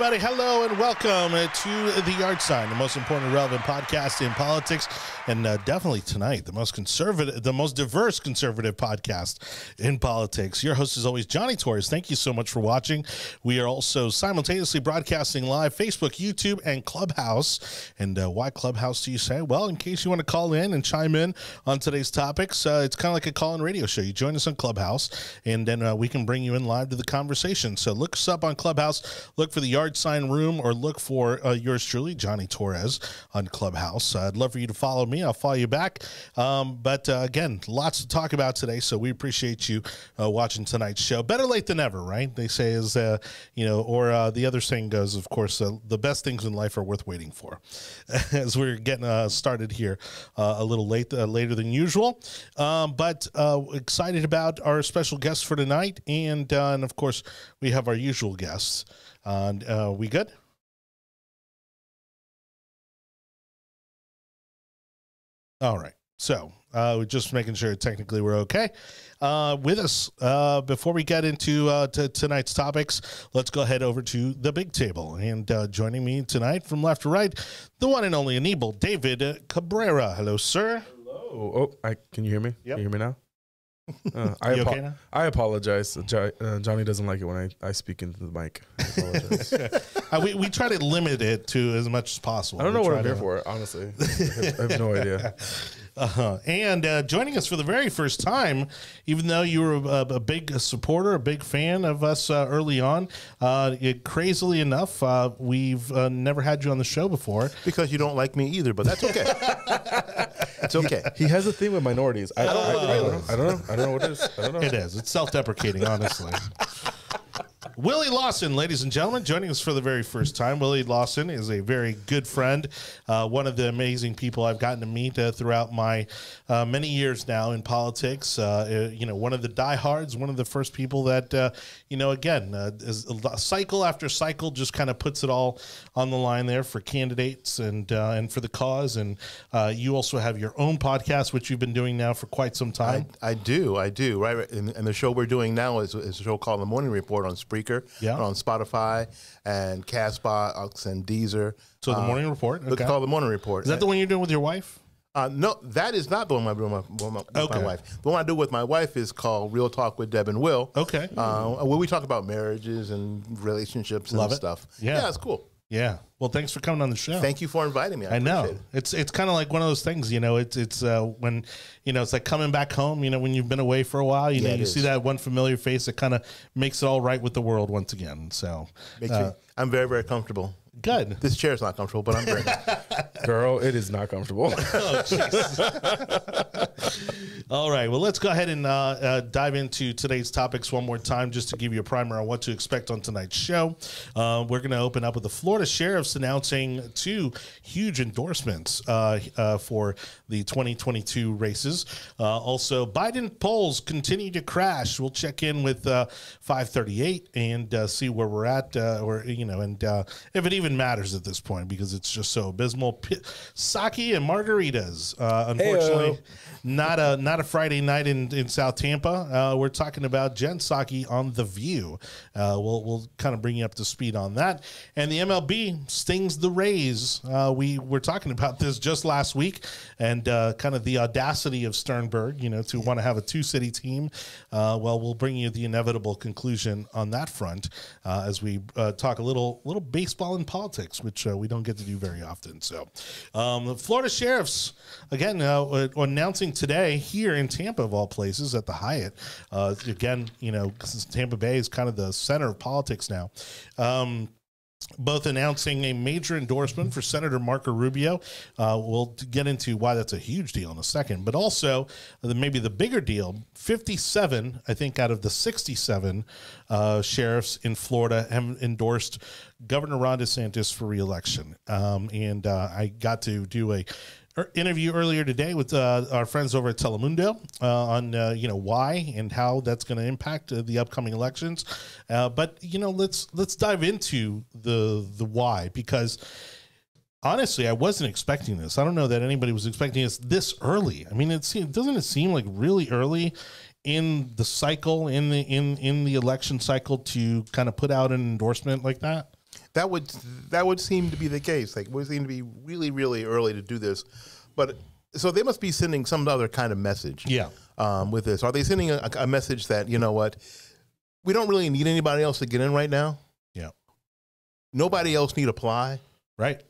Everybody. Hello and welcome to the Yard Sign, the most important relevant podcast in politics, and uh, definitely tonight the most conservative, the most diverse conservative podcast in politics. Your host is always Jonny Torres. Thank you so much for watching. We are also simultaneously broadcasting live Facebook, YouTube, and Clubhouse. And uh, why Clubhouse? Do you say? Well, in case you want to call in and chime in on today's topics, uh, it's kind of like a call-in radio show. You join us on Clubhouse, and then uh, we can bring you in live to the conversation. So look us up on Clubhouse look for the yard sign room or look for uh, yours truly, Jonny Torres, on Clubhouse. I'd love for you to follow me. I'll follow you back. Um, but uh, again, lots to talk about today. So we appreciate you uh, watching tonight's show. Better late than ever, right? They say is, uh, you know, or uh, the other saying goes, of course, the best things in life are worth waiting for. As we're getting started here a little late, later than usual. Um, but excited about our special guest for tonight. And, and of course, we have our usual guests. And uh, we good? All right. So uh, just making sure technically we're okay. Uh, with us, uh, before we get into uh, tonight's topics, let's go ahead over to the big table. And uh, joining me tonight from left to right, the one and only Anibal, David Cabrera. Hello, sir. Hello. Oh, I, can you hear me? Yep. Can you hear me now? Uh, I, apo- okay I apologize. Jo- uh, Jonny doesn't like it when I, I speak into the mic. uh, we, we try to limit it to as much as possible. I don't know we what I'm here for, honestly. I have, I have no idea. Uh-huh. And uh, joining us for the very first time, even though you were a, a big supporter, a big fan of us uh, early on, uh, it, crazily enough, uh, we've uh, never had you on the show before. Because you don't like me either, but that's okay. it's okay. He, he, has a thing with minorities. I, I, don't, I, I, don't know. I don't know. I don't know what it is. I don't know. It is. It's self deprecating, honestly. Willie Lawson, ladies and gentlemen, joining us for the very first time. Willie Lawson is a very good friend, uh, one of the amazing people I've gotten to meet uh, throughout my uh, many years now in politics. Uh, uh, you know, one of the diehards, one of the first people that, uh, you know, again, is cycle after cycle just kind of puts it all on the line there for candidates and and for the cause. And you also have your own podcast, which you've been doing now for quite some time. I, I do, I do. Right, and, and, the show we're doing now is, is a show called The Morning Report on Spreaker yeah. on Spotify and Castbox and Deezer. So the uh, Morning Report. Okay. It's called the Morning Report. Is that the one you're doing with your wife? Uh, no, that is not the one I'm doing with my, with my, okay. my, wife. The one I do with my wife is called Real Talk with Deb and Will. Okay. Uh, where we talk about marriages and relationships and Love stuff. Yeah. yeah, it's cool. Yeah. Well, thanks for coming on the show. Thank you for inviting me. I, I know it. it's it's kind of like one of those things. You know, it's it's uh, when you know it's like coming back home. You know, when you've been away for a while, you yeah, know, you is. see that one familiar face that kind of makes it all right with the world once again. So, uh, I'm very very comfortable. Good. This chair is not comfortable, but I'm great. Girl, it is not comfortable. oh, All right. Well, let's go ahead and uh, uh, dive into today's topics one more time just to give you a primer on what to expect on tonight's show. Uh, we're going to open up with the Florida sheriffs announcing two huge endorsements uh, uh, for the 2022 races. Uh, also, Biden polls continue to crash. We'll check in with 538 and see where we're at, or, you know, and if it even matters at this point because it's just so abysmal. P- Psaki and margaritas, unfortunately, Hey-o. not a not a Friday night in, in South Tampa. Uh, we're talking about Jen Psaki on The View. Uh, we'll, we'll kind of bring you up to speed on that. And the MLB stings the Rays. Uh, we were talking about this just last week and uh, kind of the audacity of Sternberg, you know, to want to have a two city team. Uh, well, we'll bring you the inevitable conclusion on that front uh, as we talk a little, little baseball and politics, which we don't get to do very often. So, um, the Florida Sheriffs, again, announcing today here here in Tampa, of all places, at the Hyatt. Uh, again, you know, Tampa Bay is kind of the center of politics now. Um, both announcing a major endorsement for Senator Marco Rubio. Uh, we'll get into why that's a huge deal in a second, but also uh, maybe the bigger deal 57, I think, out of the 67 uh, sheriffs in Florida have endorsed Governor Ron DeSantis for reelection. Um, and uh, I got to do a interview earlier today with uh, our friends over at Telemundo uh, on uh, you know why and how that's going to impact uh, the upcoming elections. Uh, but you know, let's let's dive into the the why because honestly, I wasn't expecting this. I don't know that anybody was expecting this this early. I mean, it seems doesn't it seem like really early in the cycle in the in in the election cycle to kind of put out an endorsement like that? That would that would seem to be the case. Like, would seem to be really, really early to do this. But so they must be sending some other kind of message. Yeah. Um, with this, are they sending a, a message that you know what, we don't really need anybody else to get in right now. Yeah. Nobody else need apply Right.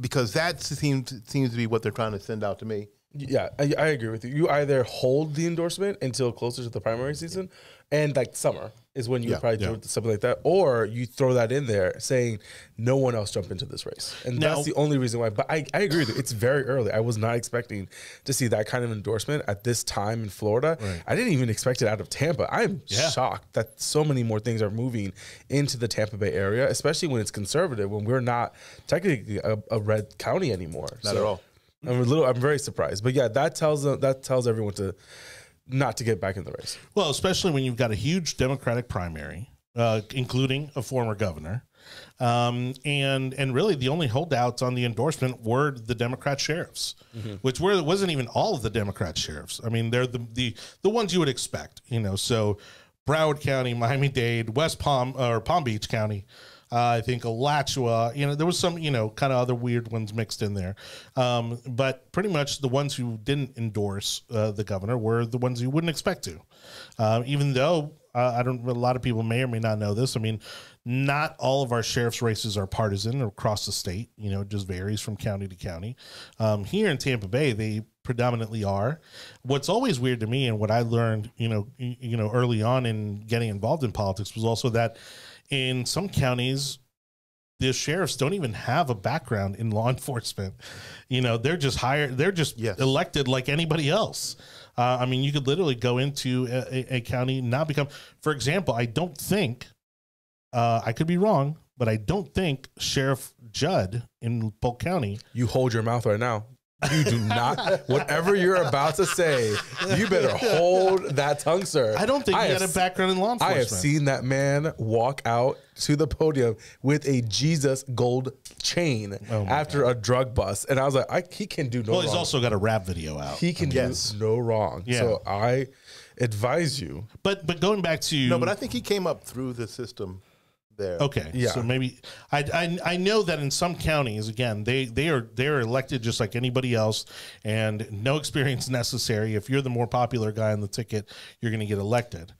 because that seems seems to be what they're trying to send out to me. Yeah, I, I agree with you. You either hold the endorsement until closer to the primary season, and like summer is when you Yeah, would probably yeah. do something like that, or you throw that in there saying no one else jump into this race, and Now- that's the only reason why. But I, I agree with you. It's very early. I was not expecting to see that kind of endorsement at this time in Florida. I didn't even expect it out of Tampa. I'm Yeah. shocked that so many more things are moving into the Tampa Bay area, especially when it's conservative, when we're not technically a, a red county anymore. Not at all. I'm a little. I'm very surprised, but yeah, that tells that tells everyone to not to get back in the race. Well, especially when you've got a huge Democratic primary, uh, including a former governor, um, and and really the only holdouts on the endorsement were the Democrat sheriffs, which were wasn't even all of the Democrat sheriffs. I mean, they're the the the ones you would expect, you know. So Broward County, Miami Dade, West Palm or Palm Beach County. Uh, I think Alachua, you know, there was some, you know, kind of other weird ones mixed in there. Um, but pretty much the ones who didn't endorse uh, the governor were the ones you wouldn't expect to. Uh, even though uh, I don't, a lot of people may or may not know this. I mean, not all of our sheriff's races are partisan across the state. You know, it just varies from county to county. Um, here in Tampa Bay, they predominantly are. What's always weird to me, and what I learned, you know, you know, early on in getting involved in politics, was also that in some counties the sheriffs don't even have a background in law enforcement. You know, they're just hired, they're just Yes. elected like anybody else. Uh, I mean, you could literally go into a, a, a county, not become, for example, I don't think, uh, I could be wrong, but I don't think Sheriff Judd in Polk County You hold your mouth right now. You do not. whatever you're about to say, you better hold that tongue, sir. I don't think he have had a background in law enforcement. I have seen that man walk out to the podium with a Jesus gold chain Oh my after a drug bust, and I was like, I, he can do no well, wrong. he's also got a rap video out. he can Yes. do no wrong. Yeah. So I advise you. but but going back to No, but I think he came up through the system there. Okay. Yeah. So maybe I, I I know that in some counties, again, they they are they are elected just like anybody else, and no experience necessary. If you're the more popular guy on the ticket, you're going to get elected.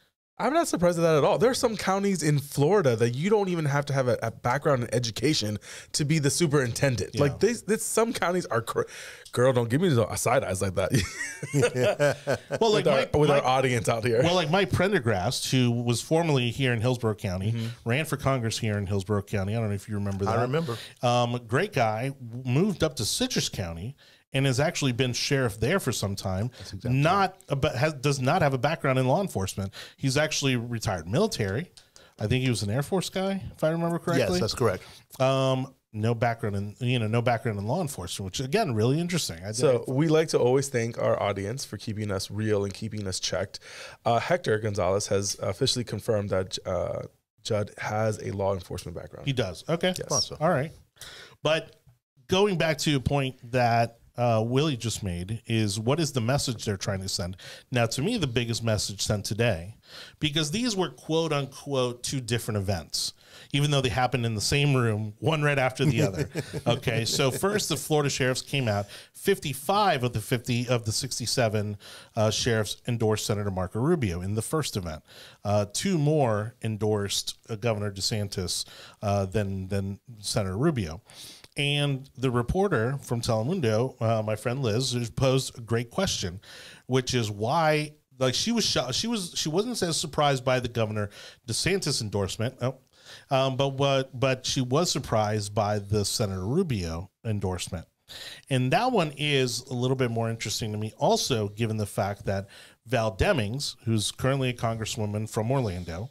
I'm not surprised at that at all. There are some counties in Florida that you don't even have to have a, a background in education to be the superintendent. Like they, this, some counties are. Cr- Girl, don't give me the side eyes like that. Well, like with our, with our audience out here. well, like Mike Prendergast, who was formerly here in Hillsborough County, Mm-hmm. ran for Congress here in Hillsborough County. I don't know if you remember that. I remember. Um, great guy, moved up to Citrus County and has actually been sheriff there for some time. not, but has, does not have a background in law enforcement. He's actually retired military. I think he was an Air Force guy, if I remember correctly. Yes, that's correct. um, no background in you know no background in law enforcement, which again really interesting. I So we like to always thank our audience for keeping us real and keeping us checked. Uh, Hector Gonzalez has officially confirmed that uh, Judd has a law enforcement background. He does. Okay. Awesome. All right. But going back to a point that uh, Willie just made is what is the message they're trying to send? Now, to me, the biggest message sent today, because these were quote unquote two different events, even though they happened in the same room, one right after the other. okay. So, first, the Florida sheriffs came out. 55 of the 50 of the 67 uh, sheriffs endorsed Senator Marco Rubio in the first event. Uh, two more endorsed uh, Governor DeSantis uh, than, than Senator Rubio. And the reporter from Telemundo, uh, my friend Liz, posed a great question, which is why, like, she was shocked. She was she wasn't as surprised by the governor DeSantis endorsement. Oh, um, but what? But she was surprised by the Senator Rubio endorsement, and that one is a little bit more interesting to me. Also, given the fact that Val Demings, who's currently a congresswoman from Orlando,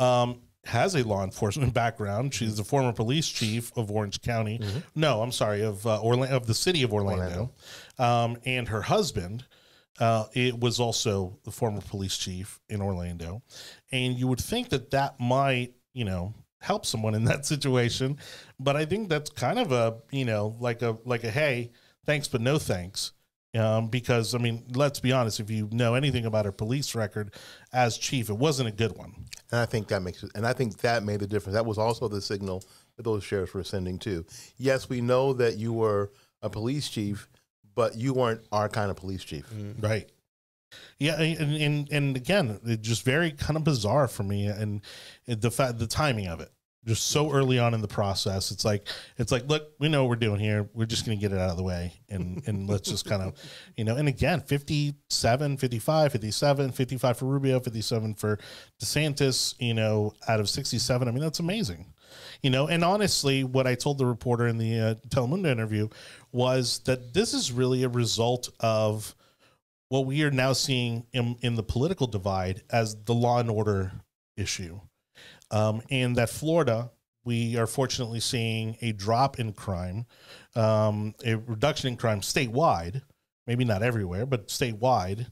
um, has a law enforcement background. She's the former police chief of Orange County. No, I'm sorry, of uh, Orlando, of the city of Orlando, Um, and her husband. Uh, it was also the former police chief in Orlando, and you would think that that might, you know, help someone in that situation. But I think that's kind of a, you know, like a like a hey, thanks but no thanks. Um, because I mean, let's be honest, if you know anything about her police record as chief, it wasn't a good one. And I think that makes it, and I think that made the difference. That was also the signal that those sheriffs were sending too. Yes, we know that you were a police chief, but you weren't our kind of police chief. Mm-hmm. Right. Yeah, and and, and again, it just very kind of bizarre for me, and the fact the timing of it, just so early on in the process. It's like it's like, look, we know what we're doing here. We're just going to get it out of the way, and and let's just kind of, you know. And again, 57, 55, 57, 55 for Rubio, 57 for DeSantis. You know, out of 67, I mean that's amazing. You know, and honestly, what I told the reporter in the uh, Telemundo interview was that this is really a result of what we are now seeing in, in the political divide as the law and order issue. Um, and that Florida, we are fortunately seeing a drop in crime, um, a reduction in crime statewide, maybe not everywhere, but statewide,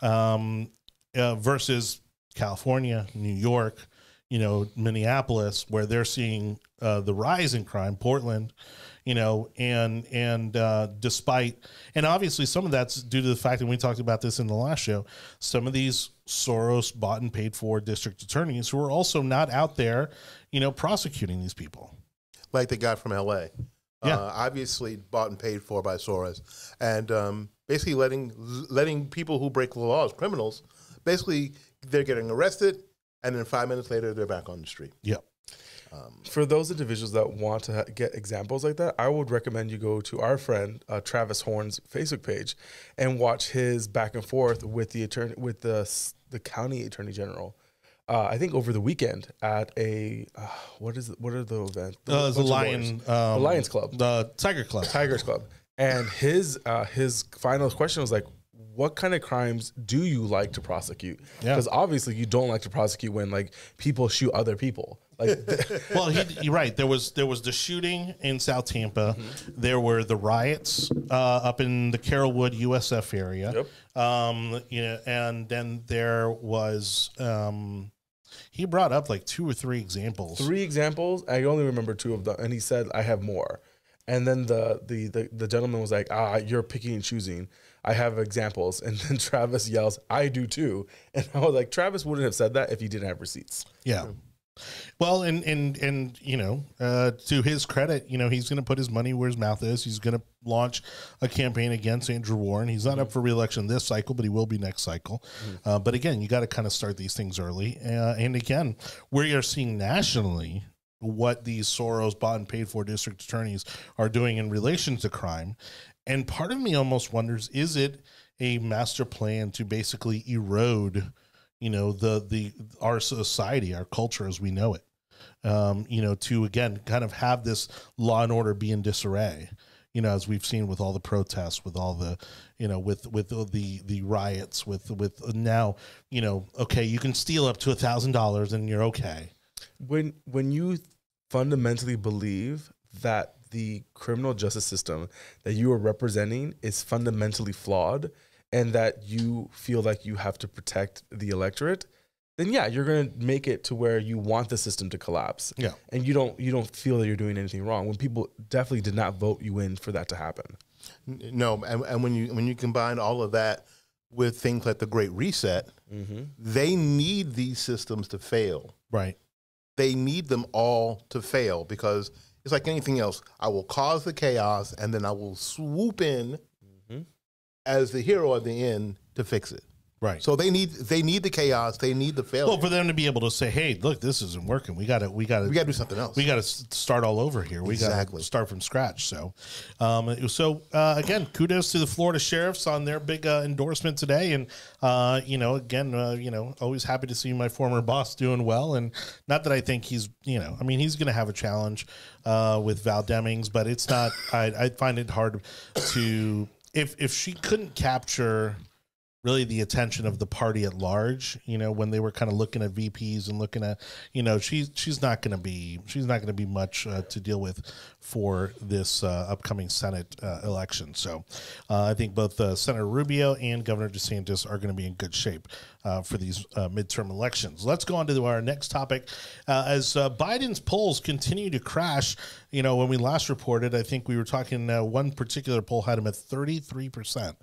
um, uh, versus California, New York, you know, Minneapolis, where they're seeing uh, the rise in crime, Portland, you know, and and uh, despite and obviously some of that's due to the fact that we talked about this in the last show. Some of these Soros bought and paid for district attorneys who are also not out there, you know, prosecuting these people. Like the guy from L.A. Yeah. Uh, obviously bought and paid for by Soros, and um, basically letting letting people who break the laws, criminals, basically they're getting arrested, and then five minutes later they're back on the street. Yeah. For those individuals that want to get examples like that, I would recommend you go to our friend uh, Travis Horn's Facebook page and watch his back and forth with the attorney with the the county attorney general. Uh, I think over the weekend at a uh, what is what are the events? Uh, the Lion, um, the Lions Club, the Tiger Club. Tigers Club, and his uh, his final question was like, "What kind of crimes do you like to prosecute?" Yeah. Because obviously you don't like to prosecute when like people shoot other people. Like well, he, you're right. There was there was the shooting in South Tampa. There were the riots uh, up in the Carrollwood USF area. Yep. Um, you know, and then there was um, he brought up like two or three examples. three examples. I only remember two of them, and he said I have more. And then the the the, the gentleman was like, "Ah, you're picking and choosing. I have examples." And then Travis yells, "I do too!" And I was like, Travis wouldn't have said that if he didn't have receipts. Yeah. Well, and and and you know, uh, to his credit, you know, he's going to put his money where his mouth is. He's going to launch a campaign against Andrew Warren. He's not up for reelection this cycle, but he will be next cycle. Uh, but again, you got to kind of start these things early. Uh, and again, we are seeing nationally what these Soros bought and paid for district attorneys are doing in relation to crime. And part of me almost wonders: is it a master plan to basically erode? You know the the our society our culture as we know it. Um you know to again kind of have this law and order be in disarray you know as we've seen with all the protests with all the you know with with the the riots with with now you know okay you can steal up to a thousand dollars and you're okay. When when you fundamentally believe that the criminal justice system that you are representing is fundamentally flawed and that you feel like you have to protect the electorate, then yeah, you're going to make it to where you want the system to collapse. Yeah. And you don't you don't feel that you're doing anything wrong when people definitely did not vote you in for that to happen. No, and, and when you when you combine all of that with things like the Great Reset, mm-hmm. they need these systems to fail. right They need them all to fail because it's like anything else. I will cause the chaos and then I will swoop in as the hero at the end to fix it. right So they need they need the chaos. They need the failure. well for them to be able to say hey look this isn't working we gotta we gotta we got to do something else. we got to start all over here. We Exactly. got to start from scratch. So, um, so uh, again, kudos to the Florida sheriffs on their big uh, endorsement today. And uh, you know, again, uh, you know, always happy to see my former boss doing well. And not that I think he's, you know, I mean, he's going to have a challenge uh, with Val Demings, but it's not. I, I find it hard to if if she couldn't capture really the attention of the party at large you know when they were kind of looking at vps and looking at you know she's she's not going to be she's not going to be much uh, to deal with for this uh, upcoming senate uh, election so uh, i think both uh, senator rubio and governor desantis are going to be in good shape uh, for these midterm elections let's go on to our next topic as biden's polls continue to crash you know when we last reported i think we were talking one particular poll had him at 33%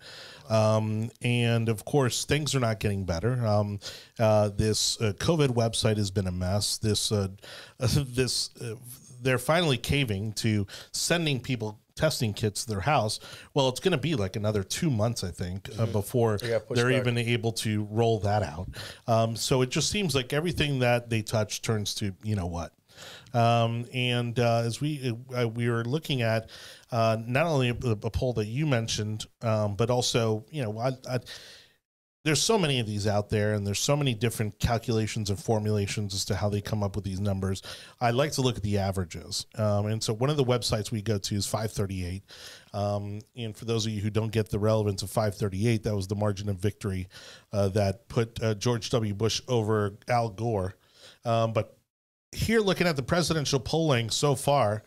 um, and of course, things are not getting better. Um, this COVID website has been a mess. This this they're finally caving to sending people testing kits to their house. Well, it's going to be like another two months, I think, uh, before Yeah, they're back. even able to roll that out. Um, so it just seems like everything that they touch turns to you know what. Um, and uh, as we uh, we were looking at uh, not only a, a poll that you mentioned, um, but also you know I, I, there's so many of these out there, and there's so many different calculations and formulations as to how they come up with these numbers. I like to look at the averages, um, and so one of the websites we go to is 538. Um, and for those of you who don't get the relevance of 538, that was the margin of victory uh, that put uh, George W. Bush over Al Gore. Um, but here, looking at the presidential polling so far,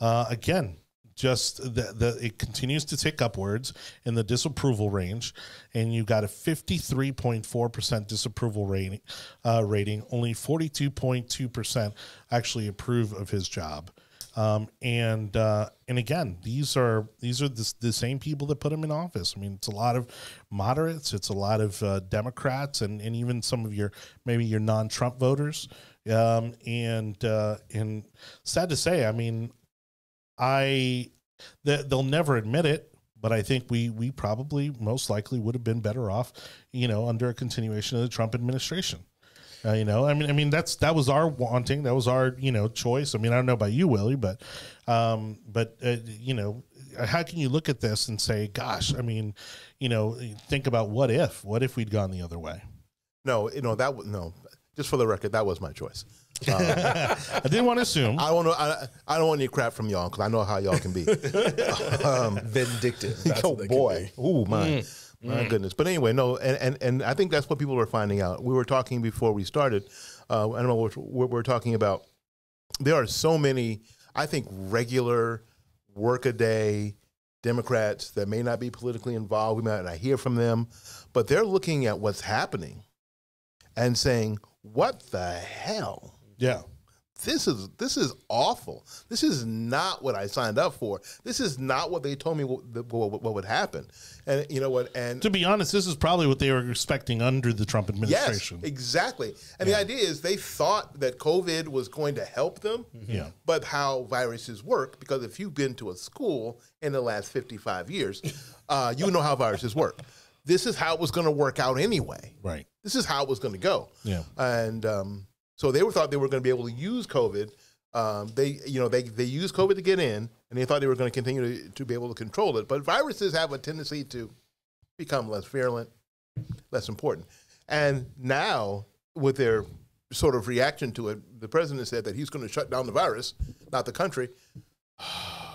uh, again, just the, the it continues to tick upwards in the disapproval range, and you got a fifty three point four percent disapproval rating. Uh, rating only forty two point two percent actually approve of his job. Um, and uh, and again, these are these are the, the same people that put him in office. I mean, it's a lot of moderates, it's a lot of uh, Democrats, and, and even some of your maybe your non-Trump voters. Um, and uh, and sad to say, I mean, I they, they'll never admit it, but I think we we probably most likely would have been better off, you know, under a continuation of the Trump administration. Uh, you know, I mean, I mean that's that was our wanting, that was our you know choice. I mean, I don't know about you, Willie, but um, but uh, you know, how can you look at this and say, gosh, I mean, you know, think about what if, what if we'd gone the other way? No, you know that no. Just for the record, that was my choice. Uh, I didn't want to assume. I don't know. I, I don't want any crap from y'all because I know how y'all can be. Um, Vindictive. That's oh what they can boy, be. oh my, mm. my mm. goodness. But anyway, no, and, and and I think that's what people are finding out. We were talking before we started. Uh, I don't know what we're, we're talking about. There are so many, I think, regular workaday Democrats that may not be politically involved. We might not hear from them, but they're looking at what's happening and saying, "What the hell." Yeah. this is this is awful. This is not what I signed up for. This is not what they told me what, what, what would happen. And you know what? And To be honest, this is probably what they were expecting under the Trump administration. yes, exactly. And the idea is they thought that COVID was going to help them. Yeah. But how viruses work, because if you've been to a school in the last 55 years, uh, you know how viruses work. This is how it was going to work out anyway. Right. This is how it was going to go. Yeah. And um, so they were thought they were going to be able to use COVID. Um, they, you know, they they used COVID to get in, and they thought they were going to continue to, to be able to control it. But viruses have a tendency to become less virulent, less important. And now, with their sort of reaction to it, the president said that he's going to shut down the virus, not the country.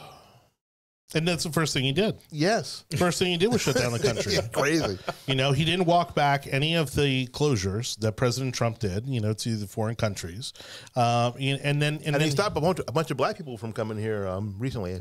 And that's the first thing he did. Yes, First thing he did was shut down the country. crazy. You know, he didn't walk back any of the closures that President Trump did, you know, to the foreign countries. Um, and and then, and, And then, he stopped a bunch, of, a bunch of black people from coming here um, recently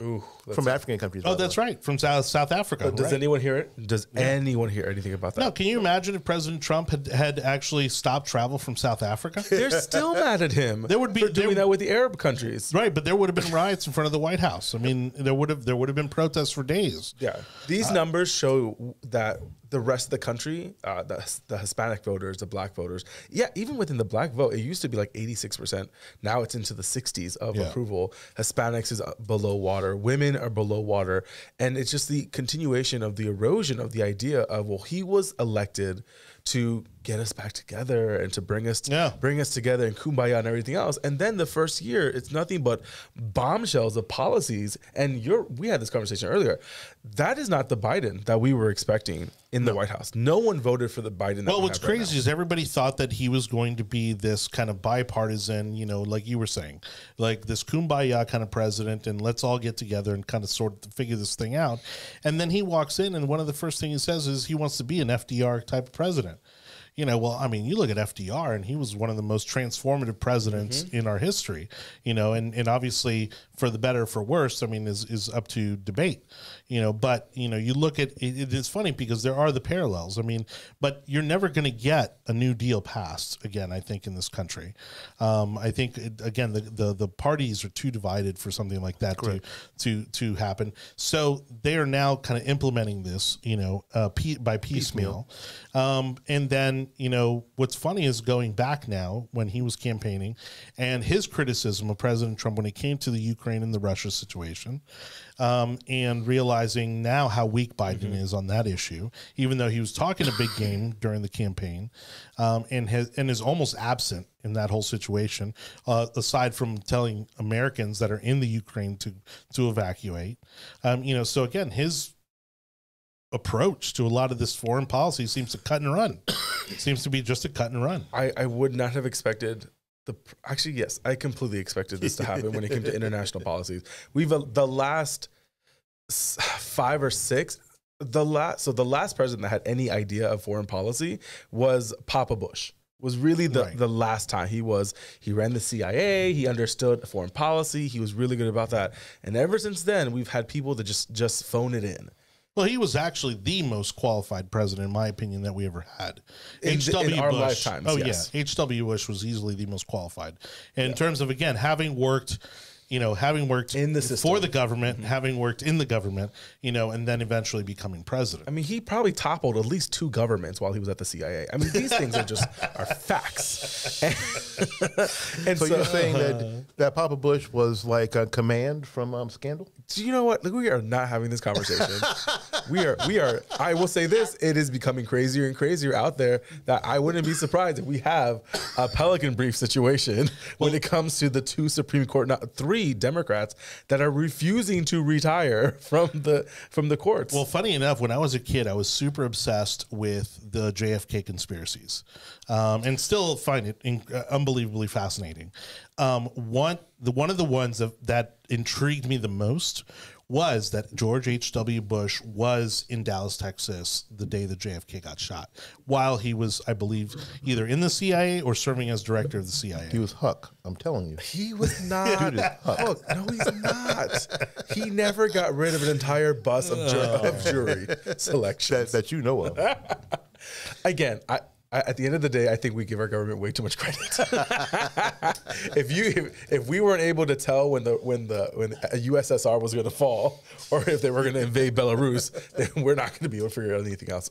from African countries. oh, that's way. right, from South, South Africa. Does right. anyone hear it? Does anyone hear anything about that? no, can you imagine if President Trump had, had actually stopped travel from South Africa? They're still mad at him. There would be- for doing there- that with the Arab countries. right, but there would have been riots in front of the White House. I mean, there would have there would have been protests for days. Yeah, these numbers show that the rest of the country, uh, the, the Hispanic voters, the black voters, yeah, even within the black vote, it used to be like 86%. Now it's into the 60s of Yeah. approval. Hispanics is uh, below water, women are below water. And it's just the continuation of the erosion of the idea of, well, he was elected to get us back together and to bring us Yeah. bring us together and kumbaya and everything else. And then the first year, it's nothing but bombshells of policies. And you're we had this conversation earlier. That is not the Biden that we were expecting in the White House. No one voted for the Biden. That Well, we what's have right crazy is everybody thought that he was going to be this kind of bipartisan, you know, like you were saying, like this kumbaya kind of president, and let's all get together and kind of sort of figure this thing out. And then he walks in, and one of the first things he says is he wants to be an FDR type of president. You know, well, I mean, you look at FDR, and he was one of the most transformative presidents Mm-hmm. in our history. You know, and and obviously for the better or for worse, I mean, is is up to debate. You know, but you know, you look at it, it is funny because there are the parallels. I mean, but you're never going to get a New Deal passed again. I think in this country, um, I think it, again the, the the parties are too divided for something like that to to to happen. So they are now kind of implementing this, you know, uh, pe- by piecemeal. Um, and then you know what's funny is going back now when he was campaigning, and his criticism of President Trump when it came to the Ukraine and the Russia situation, um, and realizing now how weak Biden is on that issue, even though he was talking a big game during the campaign, um, and has and is almost absent in that whole situation, uh, aside from telling Americans that are in the Ukraine to to evacuate. Um, you know, so again, his approach to a lot of this foreign policy seems to cut and run. seems to be just a cut and run. I, I would not have expected the actually yes I completely expected this to happen when it came to international policies. We've uh, the last five or six the last so the last president that had any idea of foreign policy was Papa Bush. Was really the, Right. the last time he was he ran the CIA he understood foreign policy he was really good about that and ever since then we've had people that just just phone it in Well, he was actually the most qualified president, in my opinion, that we ever had. In our lifetimes, Oh yes. yeah, H.W. Bush was easily the most qualified. And in terms of again having worked, you know, having worked In the for system. Mm-hmm. the government, having worked in the government, you know, and then eventually becoming president. I mean, he probably toppled at least two governments while he was at the CIA. I mean, these things are just are facts. and So, so, you're saying that that Papa Bush was like a command from um, Scandal? do you know what? Look, we are not having this conversation. we are, we are. I will say this: it is becoming crazier and crazier out there. That I wouldn't be surprised if we have a Pelican Brief situation when it comes to the two Supreme Court, not three Democrats that are refusing to retire from the from the courts. Well, funny enough, when I was a kid, I was super obsessed with the JFK conspiracies, um, and still find it in, uh, unbelievably fascinating. Um, one, the one of the ones that, that intrigued me the most was that George H. W. Bush was in Dallas, Texas, the day that JFK got shot, while he was, I believe, either in the CIA or serving as director of the CIA. He was Huck. I'm telling you. He was not. Look, no, he's not. He never got rid of an entire bus of, jur- of jury selections. That, that you know of. Again, I, I, at the end of the day, I think we give our government way too much credit. if you if, if we weren't able to tell when the when the when a USSR was going to fall or if they were going to invade Belarus, then we're not going to be able to figure out anything else.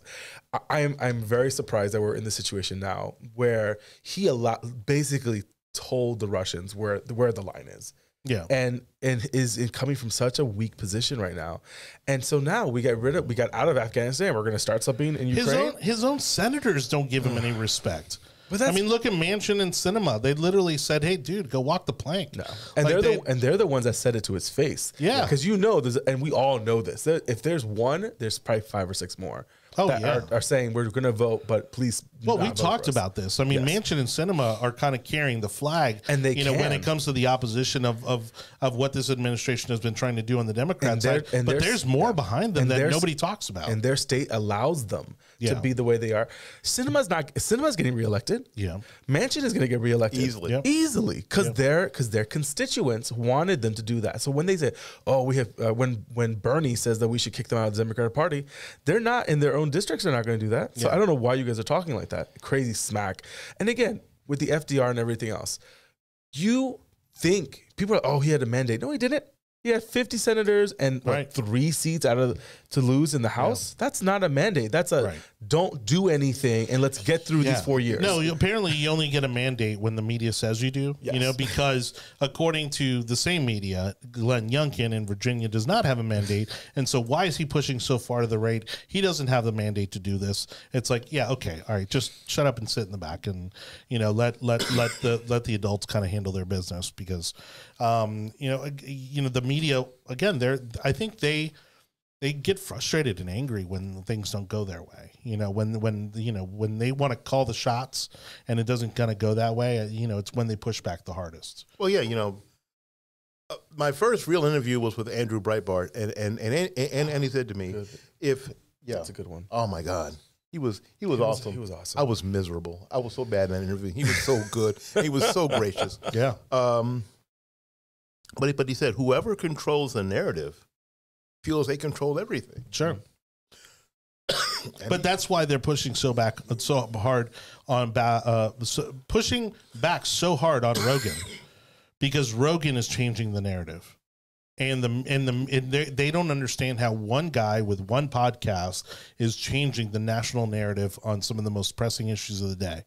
I, I'm I'm very surprised that we're in the situation now where he allowed basically told the Russians where where the line is Yeah. and and is in coming from such a weak position right now, and so now we got rid of we got out of Afghanistan. We're going to start something in His Ukraine. own his own senators don't give him any respect. But I mean, look at Manchin and Sinema. They literally said, "Hey, dude, go walk the plank." No, and they're the and they're the ones that said it to his face. Yeah. because you know, there's, and we all know this. If there's one, there's probably five or six more. Oh, that yeah. are, are saying we're going to vote, but please. Well, we talked for us." about this. I mean, Yes. Manchin and Sinema are kind of carrying the flag, And they you know, when it comes to the opposition of of of what this administration has been trying to do on the Democrat And side. but there's more yeah. behind them that nobody talks about. and their state allows them Yeah. to be the way they are. Sinema's not. Sinema's getting reelected. Yeah. Manchin is going to get reelected Easily. Yep. easily because their because their constituents wanted them to do that. So when they say, "Oh, we have," uh, when when Bernie says that we should kick them out of the Democratic Party, they're not in their own districts. They're not going to do that. So I don't know why you guys are talking like that. Crazy smack. And again, with the FDR and everything else, you think people are, oh, he had a mandate. No, he didn't. He had 50 senators and like Right. three seats out of to lose in the House. That's not a mandate. That's a Right. Don't do anything and let's get through these four years. No, you, apparently you only get a mandate when the media says you do. Yes. You know, because according to the same media, Glenn Youngkin in Virginia does not have a mandate, and so why is he pushing so far to the right? He doesn't have the mandate to do this. It's like, yeah, okay, all right, just shut up and sit in the back, and you know, let let let the let the adults kind of handle their business because, um, you know, you know, the media again, they're I think they they get frustrated and angry when things don't go their way. You know, when when you know when they want to call the shots and it doesn't kind of go that way. uh, You know, it's when they push back the hardest. Well, yeah, you know, uh, my first real interview was with Andrew Breitbart, and and and and, and, and he said to me, Good. if yeah, That's a good one. Oh my God, He was he was awesome. he was awesome. I was miserable. I was so bad in that interview. He was so good. he was so gracious. Yeah. Um, but he- but he said whoever controls the narrative feels they control everything. Sure. but that's why they're pushing so back so hard on ba- uh, so, pushing back so hard on Rogan because Rogan is changing the narrative. And the and the and they, they don't understand how one guy with one podcast is changing the national narrative on some of the most pressing issues of the day,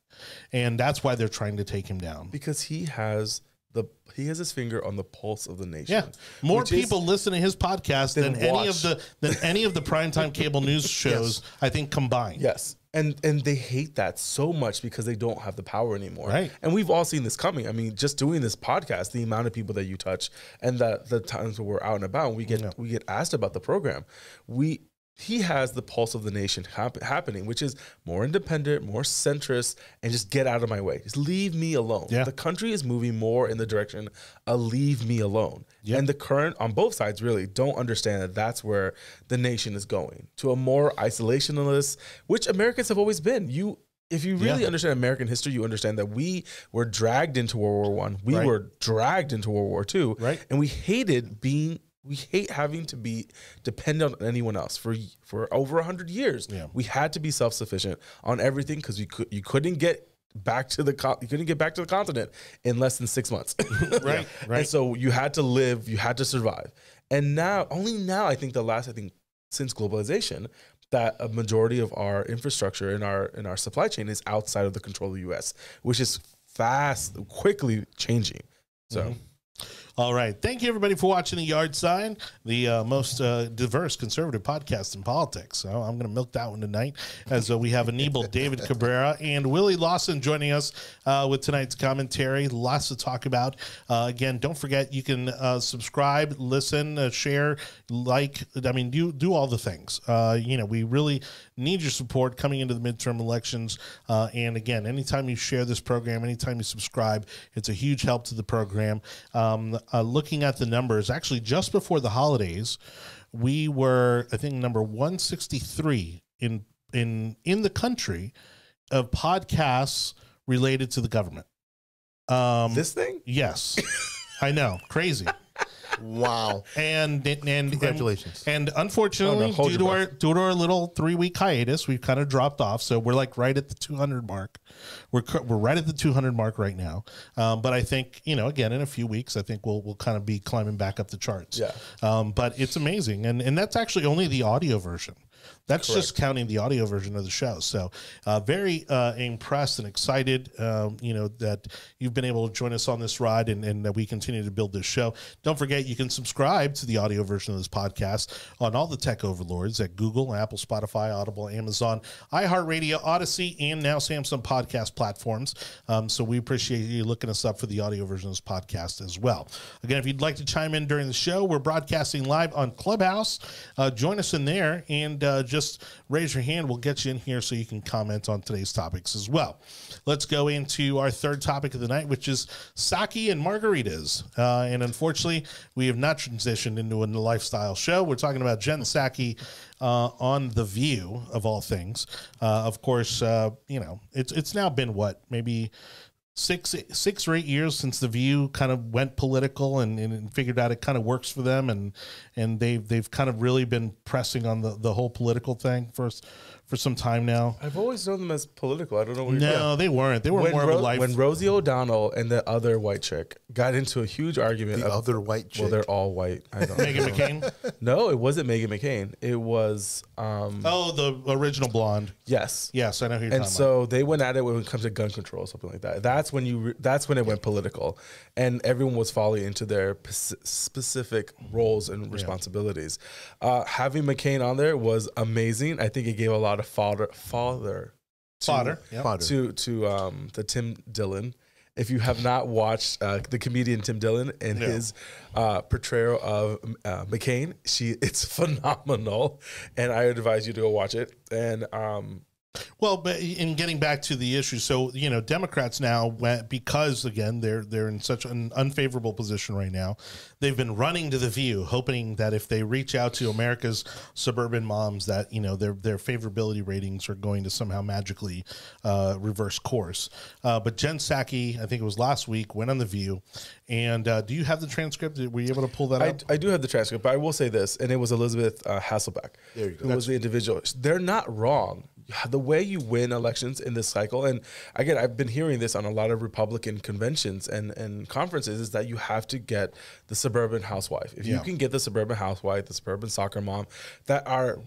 and that's why they're trying to take him down. because he has the he has his finger on the pulse of the nation. Yeah, more which is- people listen to his podcast than, Than any of the than any of the primetime cable news shows. I think combined. Yes. And and they hate that so much because they don't have the power anymore. Right. And we've all seen this coming. I mean, just doing this podcast, the amount of people that you touch and that the times when we're out and about, and we get we get asked about the program. We he has the pulse of the nation hap- happening, which is more independent, more centrist, and just get out of my way. Just leave me alone. Yeah. The country is moving more in the direction of leave me alone. And the current, on both sides, really don't understand that that's where the nation is going to a more isolationist, which Americans have always been. You, if you really Yeah. understand American history, you understand that we were dragged into World War One. We Right. were dragged into World War Two. Right. And we hated being. We hate having to be dependent on anyone else for for over hundred years. Yeah. We had to be self sufficient on everything because you could you couldn't get back to the co- you couldn't get back to the continent in less than six months. Right, right. And so you had to live, you had to survive. And now, only now, I think the last, I think since globalization, that a majority of our infrastructure in our in our supply chain is outside of the control of the U.S., which is fast, quickly changing. So. Mm-hmm. All right. Thank you, everybody, for watching The Yard Sign, the uh, most uh, diverse conservative podcast in politics. So I'm going to milk that one tonight as uh, we have Anibal David Cabrera and Willie Lawson joining us uh, with tonight's commentary. Lots to talk about. Uh, again, don't forget you can uh, subscribe, listen, uh, share, like. I mean, do do all the things. Uh, you know, we really need your support coming into the midterm elections. Uh, and again, anytime you share this program, anytime you subscribe, it's a huge help to the program. Um, uh, looking at the numbers, actually, just before the holidays, we were, I think, number 163 in in in the country of podcasts related to the government. Um, This thing? yes, I know, crazy. Wow. And and, and Congratulations. And, unfortunately, Oh, no, due to our due to our little three week hiatus, we've kind of dropped off. So we're like right at the 200 mark. We're we're right at the 200 mark right now. Um, but I think you know, again, in a few weeks, I think we'll we'll kind of be climbing back up the charts. Yeah. Um, but it's amazing, and and that's actually only the audio version. That's just counting the audio version of the show. So, uh, very uh, impressed and excited, um, you know, that you've been able to join us on this ride and, and that we continue to build this show. Don't forget, you can subscribe to the audio version of this podcast on all the tech overlords at Google, Apple, Spotify, Audible, Amazon, iHeartRadio, Odyssey, and now Samsung podcast platforms. Um, so, we appreciate you looking us up for the audio version of this podcast as well. Again, if you'd like to chime in during the show, we're broadcasting live on Clubhouse. Uh, join us in there and uh, just raise your hand. We'll get you in here so you can comment on today's topics as well. Let's go into our third topic of the night, which is Psaki and margaritas. Uh, and unfortunately, we have not transitioned into a lifestyle show. We're talking about Jen Psaki uh, on The View, of all things. Uh, of course, uh, you know, it's, it's now been what, maybe six six or eight years since the View kind of went political and, and, figured out it kind of works for them. And and they've they've kind of really been pressing on the, the whole political thing for s- for some time now. I've always known them as political. I don't know what you're No, they weren't. They were when, more of a life. when Rosie O'Donnell and the other white chick got into a huge argument. The of- other white chick. well, they're all white. I don't Megan know. McCain. No, it wasn't Meghan McCain. It was um Oh, the original blonde. yes. Yes, I know who you're And talking so they went at it when it comes to gun control, or something like that. That's when you. Re- that's when it went political, and everyone was falling into their pes- specific roles and responsibilities. Uh, having McCain on there was amazing. I think it gave a lot of fodder, father, to- Fodder. Yep. Fodder. to to um, the Tim Dillon. If you have not watched uh, the comedian Tim Dillon and No. his uh, portrayal of uh, McCain, she it's phenomenal, and I advise you to go watch it. And um, Well, but in getting back to the issue, so you know, Democrats now went because again they're they're in such an unfavorable position right now. They've been running to the View, hoping that if they reach out to America's suburban moms, that you know their their favorability ratings are going to somehow magically uh, reverse course. Uh, but Jen Psaki, I think it was last week, went on the View, and uh, do you have the transcript? Were you able to pull that I, up? I do have the transcript, but I will say this, and it was Elisabeth uh, Hasselbeck There you go. who was the individual. They're not wrong. The way you win elections in this cycle, and again, I've been hearing this on a lot of Republican conventions and, and conferences, is that you have to get the suburban housewife. If you can get the suburban housewife, the suburban soccer mom that are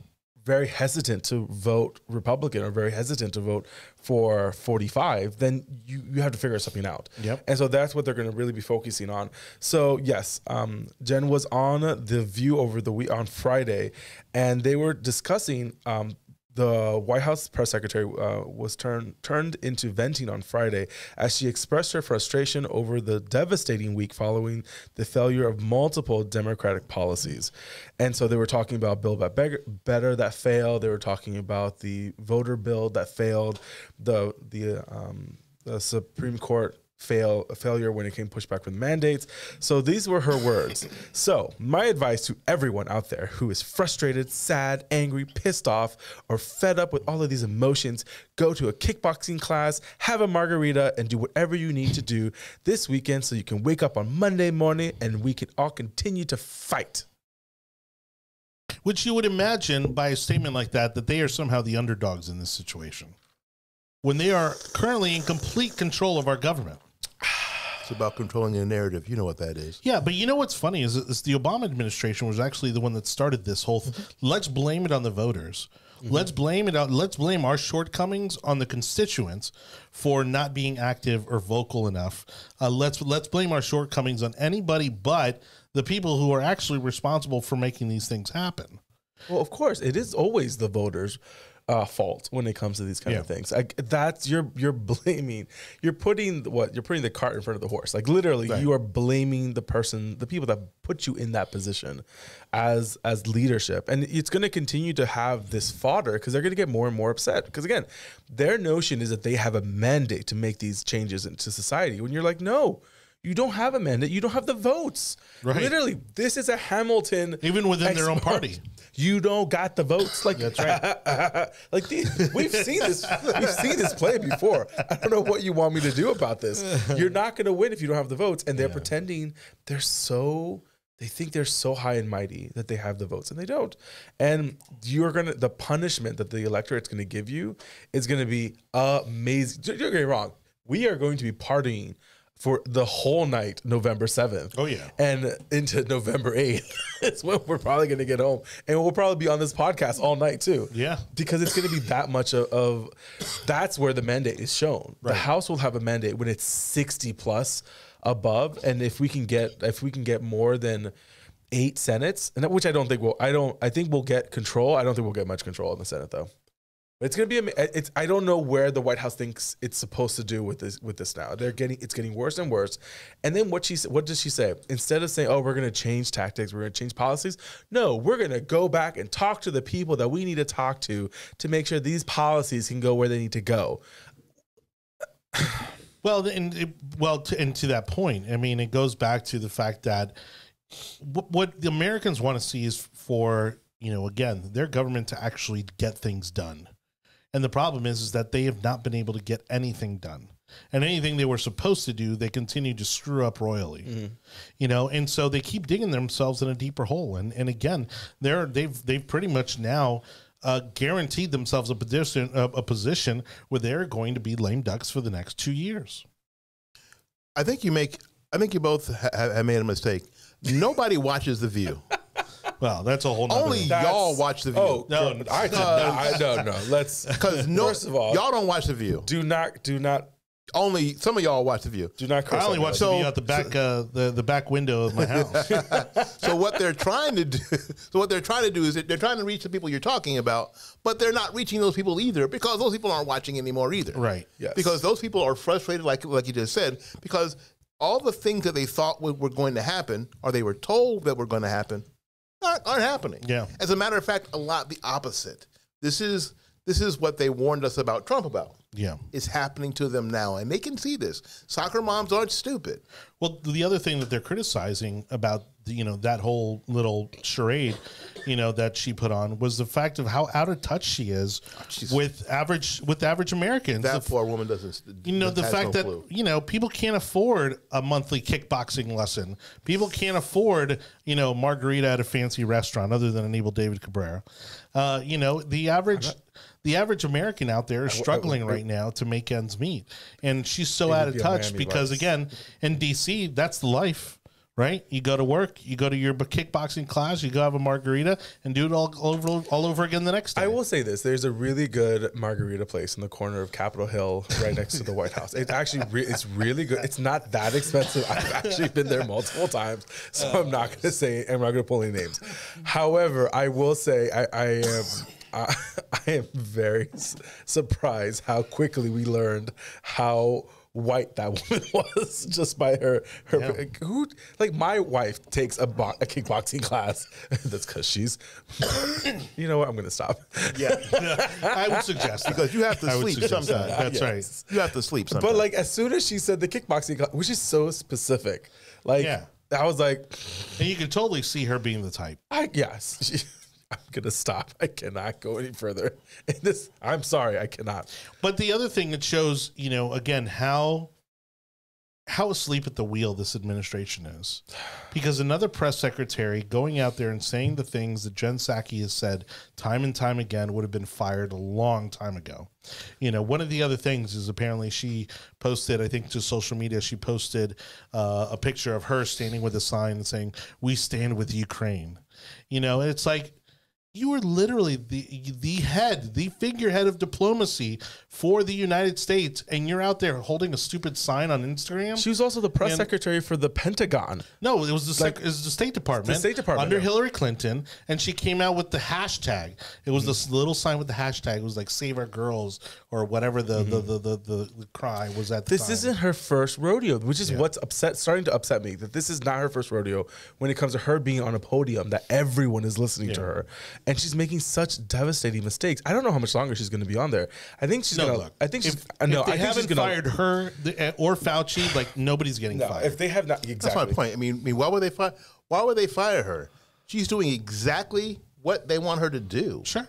very hesitant to vote Republican or very hesitant to vote for 45, then you, you have to figure something out. Yep. And so that's what they're going to really be focusing on. So yes, um, Jen was on the View over the week on Friday, and they were discussing. Um, the White House press secretary uh, was turned turned into venting on Friday as she expressed her frustration over the devastating week following the failure of multiple Democratic policies. And so they were talking about Build Back Better that failed. They were talking about the voter bill that failed. The the um, the Supreme Court fail failure when it came pushback from mandates. So these were her words. So my advice to everyone out there who is frustrated, sad, angry, pissed off, or fed up with all of these emotions, go to a kickboxing class, have a margarita, and do whatever you need to do this weekend so you can wake up on Monday morning and we can all continue to fight. Which you would imagine by a statement like that that they are somehow the underdogs in this situation, when they are currently in complete control of our government. It's about controlling the narrative. You know what that is. Yeah, but you know what's funny is, is the Obama administration was actually the one that started this whole. Th- let's blame it on the voters. Let's blame it on. Let's blame our shortcomings on the constituents for not being active or vocal enough. Uh, let's let's blame our shortcomings on anybody but the people who are actually responsible for making these things happen. Well, of course, it is always the voters' uh, fault when it comes to these kind of things. Like that's you're you're blaming, you're putting the- what you're putting the cart in front of the horse. Like literally, you are blaming the person, the people that put you in that position, as as leadership, and it's going to continue to have this fodder because they're going to get more and more upset. Because again, their notion is that they have a mandate to make these changes into society. When you're like, no. You don't have a mandate. You don't have the votes. Right. Literally, this is a Hamilton Even within their own party. You don't got the votes. Like that's right. like these, we've seen this. We've seen this play before. I don't know what you want me to do about this. You're not going to win if you don't have the votes. And they're pretending they're so. They think they're so high and mighty that they have the votes, and they don't. And you're gonna the punishment that the electorate's gonna give you is gonna be amazing. Don't get me wrong. We are going to be partying for the whole night, November seventh. Oh, yeah. and into November eighth. It's when we're probably gonna get home, and we'll probably be on this podcast all night too. Yeah. because it's gonna be that much of. of that's where the mandate is shown. The House will have a mandate when it's sixty plus above, and if we can get if we can get more than eight senates, and that, which I don't think we'll. I don't. I think we'll get control. I don't think we'll get much control in the Senate though. It's gonna be. It's. I don't know where the White House thinks it's supposed to do with this. With this now, they're getting. It's getting worse and worse. And then what she. What does she say? Instead of saying, "Oh, we're gonna change tactics. We're gonna change policies," no, we're gonna go back and talk to the people that we need to talk to to make sure these policies can go where they need to go. Well, and it, well, to, and to that point, I mean, it goes back to the fact that what, what the Americans want to see is for you know again their government to actually get things done, and the problem is is that they have not been able to get anything done, and anything they were supposed to do, they continue to screw up royally, you know, and so they keep digging themselves in a deeper hole, and and again, they're they've they've pretty much now uh, guaranteed themselves a position a, a position where they're going to be lame ducks for the next two years. I think you make. I think you both ha- have made a mistake. Nobody watches The View. Well, that's a whole nother. Only That's- y'all watch The View. Oh No, no, I did not. I, no, no. Let's because no, First of all, y'all don't watch The View. do not, do not, Only some of y'all watch The View. do not. curse I only watch us. the view out the back, uh, the the back window of my house. so what they're trying to do, so what they're trying to do is that they're trying to reach the people you're talking about, but they're not reaching those people either because those people aren't watching anymore either. right. Yes. Because those people are frustrated, like like you just said, because all the things that they thought were, were going to happen, or they were told that were going to happen, aren't, aren't happening. Yeah. As a matter of fact, a lot the opposite. This is This is what they warned us about Trump about. Yeah. It's happening to them now, and they can see this. Soccer moms aren't stupid. Well, the other thing that they're criticizing about you know that whole little charade, you know that she put on was the fact of how out of touch she is with average with average Americans. That The poor woman doesn't. you know the fact no that clue. you know people can't afford a monthly kickboxing lesson people can't afford you know margarita at a fancy restaurant other than Anibal david cabrera uh, you know the average the average american out there is uh, uh, struggling uh, right now to make ends meet and she's so out of touch because again in dc that's life right you go to work you go to your kickboxing class you go have a margarita and do it all over all over again the next day I will say this: there's a really good margarita place in the corner of Capitol Hill, right next to the White House. It's actually re- it's really good. It's not that expensive. I've actually been there multiple times, so I'm not going to say I'm not going to pull any names. However, I will say I, I am. I, I am very s- surprised how quickly we learned how white that woman was just by her her who like my wife takes a, bo- a kickboxing class that's because she's you know what i'm gonna stop yeah, i would suggest because you have to I sleep sometimes. that. that's Yes. right You have to sleep sometimes. But like as soon as she said the kickboxing, class, which is so specific, like Yeah. I was like, and you can totally see her being the type I yes, I'm gonna stop. I cannot go any further. In this, I'm sorry, I cannot. But the other thing that shows, you know, again, how how asleep at the wheel this administration is. Because another press secretary going out there and saying the things that Jen Psaki has said time and time again would have been fired a long time ago. You know, one of the other things is apparently she posted, I think to social media, she posted uh, a picture of her standing with a sign saying, We stand with Ukraine. You know, and it's like you are literally the the head, the figurehead of diplomacy for the United States, and you're out there holding a stupid sign on Instagram. She was also the press And- secretary for the Pentagon. no, it was the sec- it was the State Department, the State Department, under yeah. Hillary Clinton, and she came out with the hashtag. It was this little sign with the hashtag. It was like "Save Our Girls" or whatever the the, the, the, the, the cry was at. The This time. isn't her first rodeo, which is what's upset, starting to upset me. That this is not her first rodeo when it comes to her being on a podium that everyone is listening to her, and she's making such devastating mistakes. I don't know how much longer she's going to be on there. I think she's No, gonna. look. I think she's. if, uh, no, if they I think she's haven't gonna. fired her or Fauci, like nobody's getting no, fired. if they have not exactly. That's my point. I mean, I mean, why would they fire? Why would they fire her? She's doing exactly what they want her to do. sure.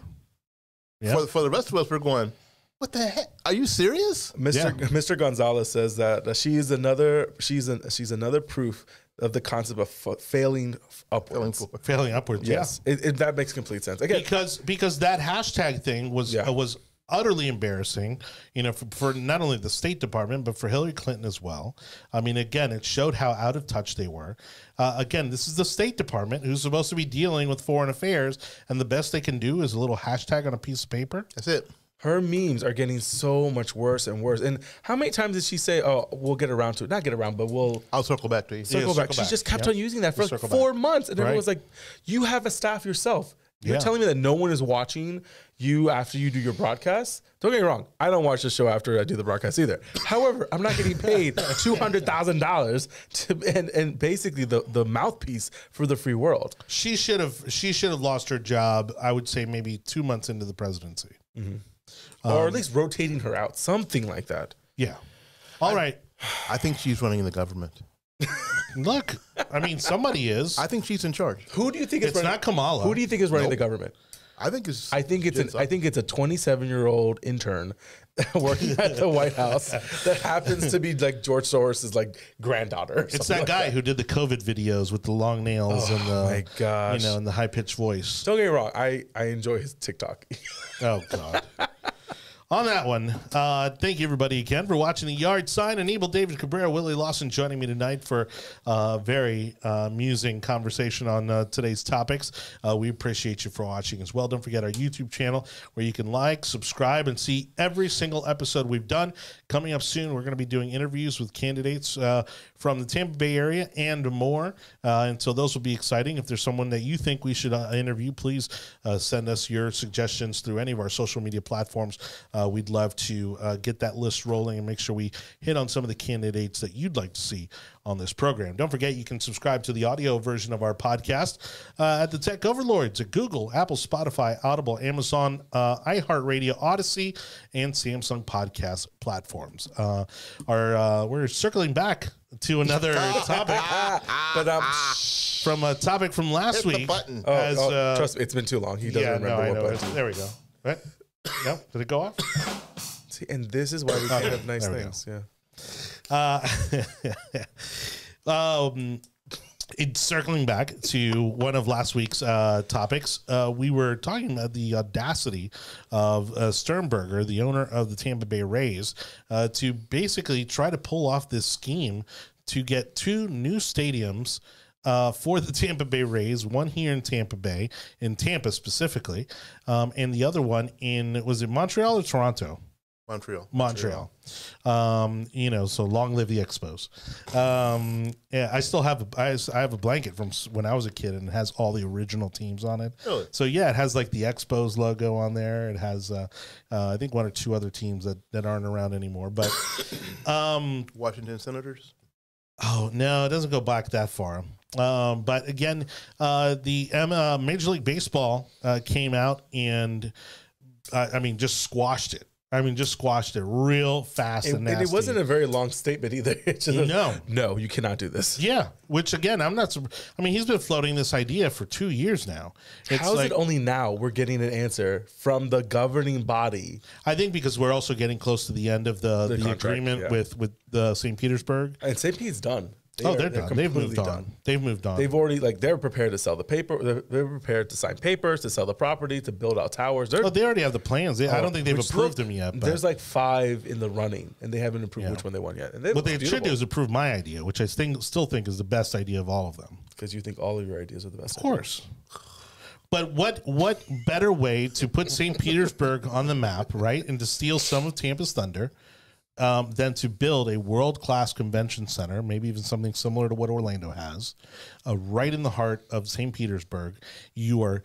Yeah. For, for the rest of us, we're going. What the heck? Are you serious? Mr. Yeah. Mr. Gonzalez says that uh, she is another. She's an, she's another proof of the concept of f- failing upwards. forward. Failing upwards. Yes, it, it, that makes complete sense. Again, because because that hashtag thing was Yeah. uh, was utterly embarrassing, you know, for, for not only the State Department but for Hillary Clinton as well. I mean, again, it showed how out of touch they were. Uh, again, this is the State Department who's supposed to be dealing with foreign affairs, and the best they can do is a little hashtag on a piece of paper. That's it. Her memes are getting so much worse and worse. And how many times did she say, "Oh, we'll get around to it"? Not get around, but we'll I'll circle back to you. circle back. circle She back. just kept Yeah. on using that for like four back. months, and everyone was like, "You have a staff yourself." You're Yeah. telling me that no one is watching you after you do your broadcast? Don't get me wrong. I don't watch the show after I do the broadcast either. However, I'm not getting paid two hundred thousand dollars to and and basically the the mouthpiece for the free world. She should have she should have lost her job. I would say maybe two months into the presidency. Mm-hmm. Or at um, least rotating her out, something like that. Yeah. All right. I think she's running the government. Look, I mean, somebody is. I think she's in charge. Who do you think is running? It's running? not Kamala. Who do you think is running Nope. the government? I think it's. I think it's an, I think it's a 27 year old intern working at the White House that happens to be like George Soros's like granddaughter. or It's that like guy who did the COVID videos with the long nails oh and the Oh my gosh. you know, and the high pitched voice. Don't get me wrong. I I enjoy his TikTok. Oh God. On that one, uh, thank you everybody again for watching the Yard Sign and Anibal David Cabrera, Willie Lawson joining me tonight for a very uh, amusing conversation on uh, today's topics. Uh, we appreciate you for watching as well. Don't forget our YouTube channel where you can like, subscribe, and see every single episode we've done. Coming up soon, we're going to be doing interviews with candidates uh, from the Tampa Bay area and more. Uh, and so those will be exciting. If there's someone that you think we should uh, interview, please uh, send us your suggestions through any of our social media platforms. uh, we'd love to uh, get that list rolling and make sure we hit on some of the candidates that you'd like to see on this program. Don't forget, you can subscribe to the audio version of our podcast uh, at the Tech Overlords at Google, Apple, Spotify, Audible, Amazon, uh, iHeartRadio, Odysee, and Samsung podcast platforms. Uh, our uh, we're circling back to another topic but um, from a topic from last Hit the week. button. oh, as, oh, uh, trust me, it's been too long. He doesn't yeah, remember no, what button. There we go. Right? No, did it go off? See, and this is why we can't have nice There we things. Yeah. Uh, um, circling back to one of last week's uh, topics. Uh, we were talking about the audacity of uh, Sternberg, the owner of the Tampa Bay Rays, uh, to basically try to pull off this scheme to get two new stadiums. Uh, for the Tampa Bay Rays, one here in Tampa Bay, in Tampa specifically, um, and the other one in was it Montreal or Toronto? Montreal. Montreal. Um, you know, so long live the Expos. Um, yeah, I still have a, I, I have a blanket from when I was a kid and it has all the original teams on it. Really? So yeah, it has like the Expos logo on there. It has uh, uh, I think one or two other teams that, that aren't around anymore. But um, Washington Senators. Oh no, it doesn't go back that far. Um, but again, uh, the um, uh, Major League Baseball uh, came out and uh, I mean just squashed it. I mean just squashed it real fast And, and, and nasty. it wasn't a very long statement either. Just No. no, you cannot do this. yeah, which again, I'm not. I mean, he's been floating this idea for two years now. It's How is like it only now we're getting an answer from the governing body? I think because we're also getting close to the end of the the, contract, agreement yeah. with with uh, the St. Petersburg. And St. Pete's done. They oh, are- they're, done. They've moved on. They've moved on. They've already like they're prepared to sell the paper. They're, they're prepared to sign papers to sell the property to build out towers. They're, oh, they already have the plans. They, I don't oh, think they've approved them yet. But There's like five in the running, and they haven't approved Yeah. which one they want yet. And they what they should do is approve my idea, which I think still think is the best idea of all of them. because you think all of your ideas are the best. Of course. But what what better way to put St. Petersburg on the map, right, and to steal some of Tampa's thunder, um, than to build a world class convention center, maybe even something similar to what Orlando has, uh, right in the heart of St. Petersburg. You are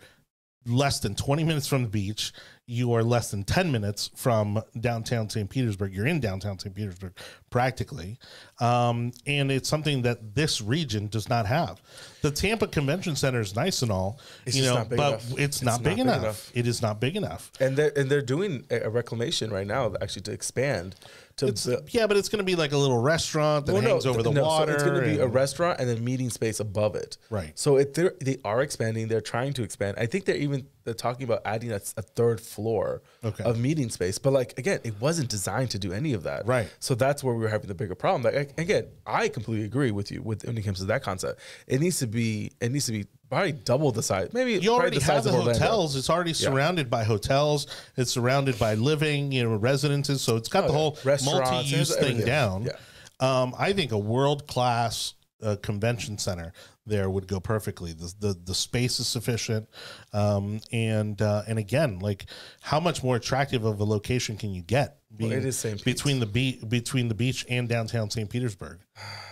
less than 20 minutes from the beach. You are less than 10 minutes from downtown St. Petersburg. You're in downtown St. Petersburg practically. Um, and it's something that this region does not have. The Tampa Convention Center is nice and all, It's you know, not big but enough. it's, It's not, not big, big enough. enough. It is not big enough. And they're and they're doing a reclamation right now, actually to expand to. bu- Yeah, but it's going to be like a little restaurant that Well, hangs over the no, so it's going to be a restaurant and then meeting space above it. Right. So it, they're, they are expanding. They're trying to expand. I think they're even they're talking about adding a, a third floor Okay. of meeting space. But like again, it wasn't designed to do any of that. Right. So that's where we were having the bigger problem. Like again, I completely agree with you with when it comes to that concept. It needs to be it needs to be probably double the size. Maybe you already the have the hotels. It's already surrounded by hotels. It's surrounded by living, you know, residences. So it's got the Oh, yeah. whole multi-use thing everything. down. Yeah. Um, I think a world class uh, convention center there would go perfectly. The the, the space is sufficient, um, and uh, and again, like how much more attractive of a location can you get? Being it is St. Pete's. between the be- between the beach and downtown St. Petersburg.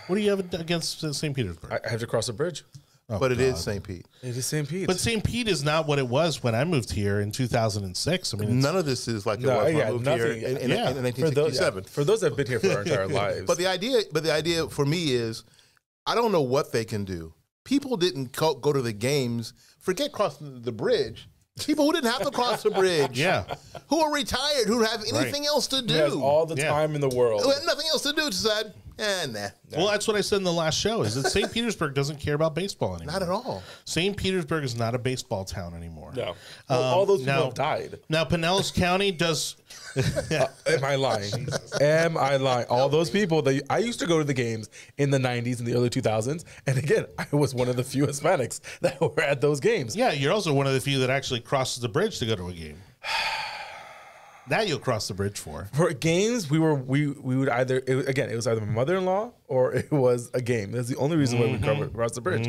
What do you have against St. Petersburg? I, I have to cross a bridge. but it is St. Pete. It is St. Pete. but St. Pete is not what it was when I moved here in 2006. I mean, it's, None of this is like it was when yeah, I moved nothing- here in, in, yeah. in for those, yeah, 1967. for those that have been here for our entire lives. But the idea, but the idea for me is, I don't know what they can do. People didn't co- go to the games. Forget crossing the bridge. People who didn't have to cross the bridge. Yeah. Who are retired, who have anything else to He has do, all the Yeah. time in the world. who had nothing else to do, decided, eh, nah, Well, that's what I said in the last show. Is that St. Petersburg doesn't care about baseball anymore? not at all. St. Petersburg is not a baseball town anymore. No. Well, all those people now- have died. Now Pinellas County does. Am I lying? Am I lying? All those people that I used to go to the games in the 90s and the early 2000s. And again, I was one of the few Hispanics that were at those games. Yeah, you're also one of the few that actually crosses the bridge to go to a game. That you'll cross the bridge for. For games, we were we we would either it, again it was either my mother in law or it was a game. That's the only reason why we covered across the bridge.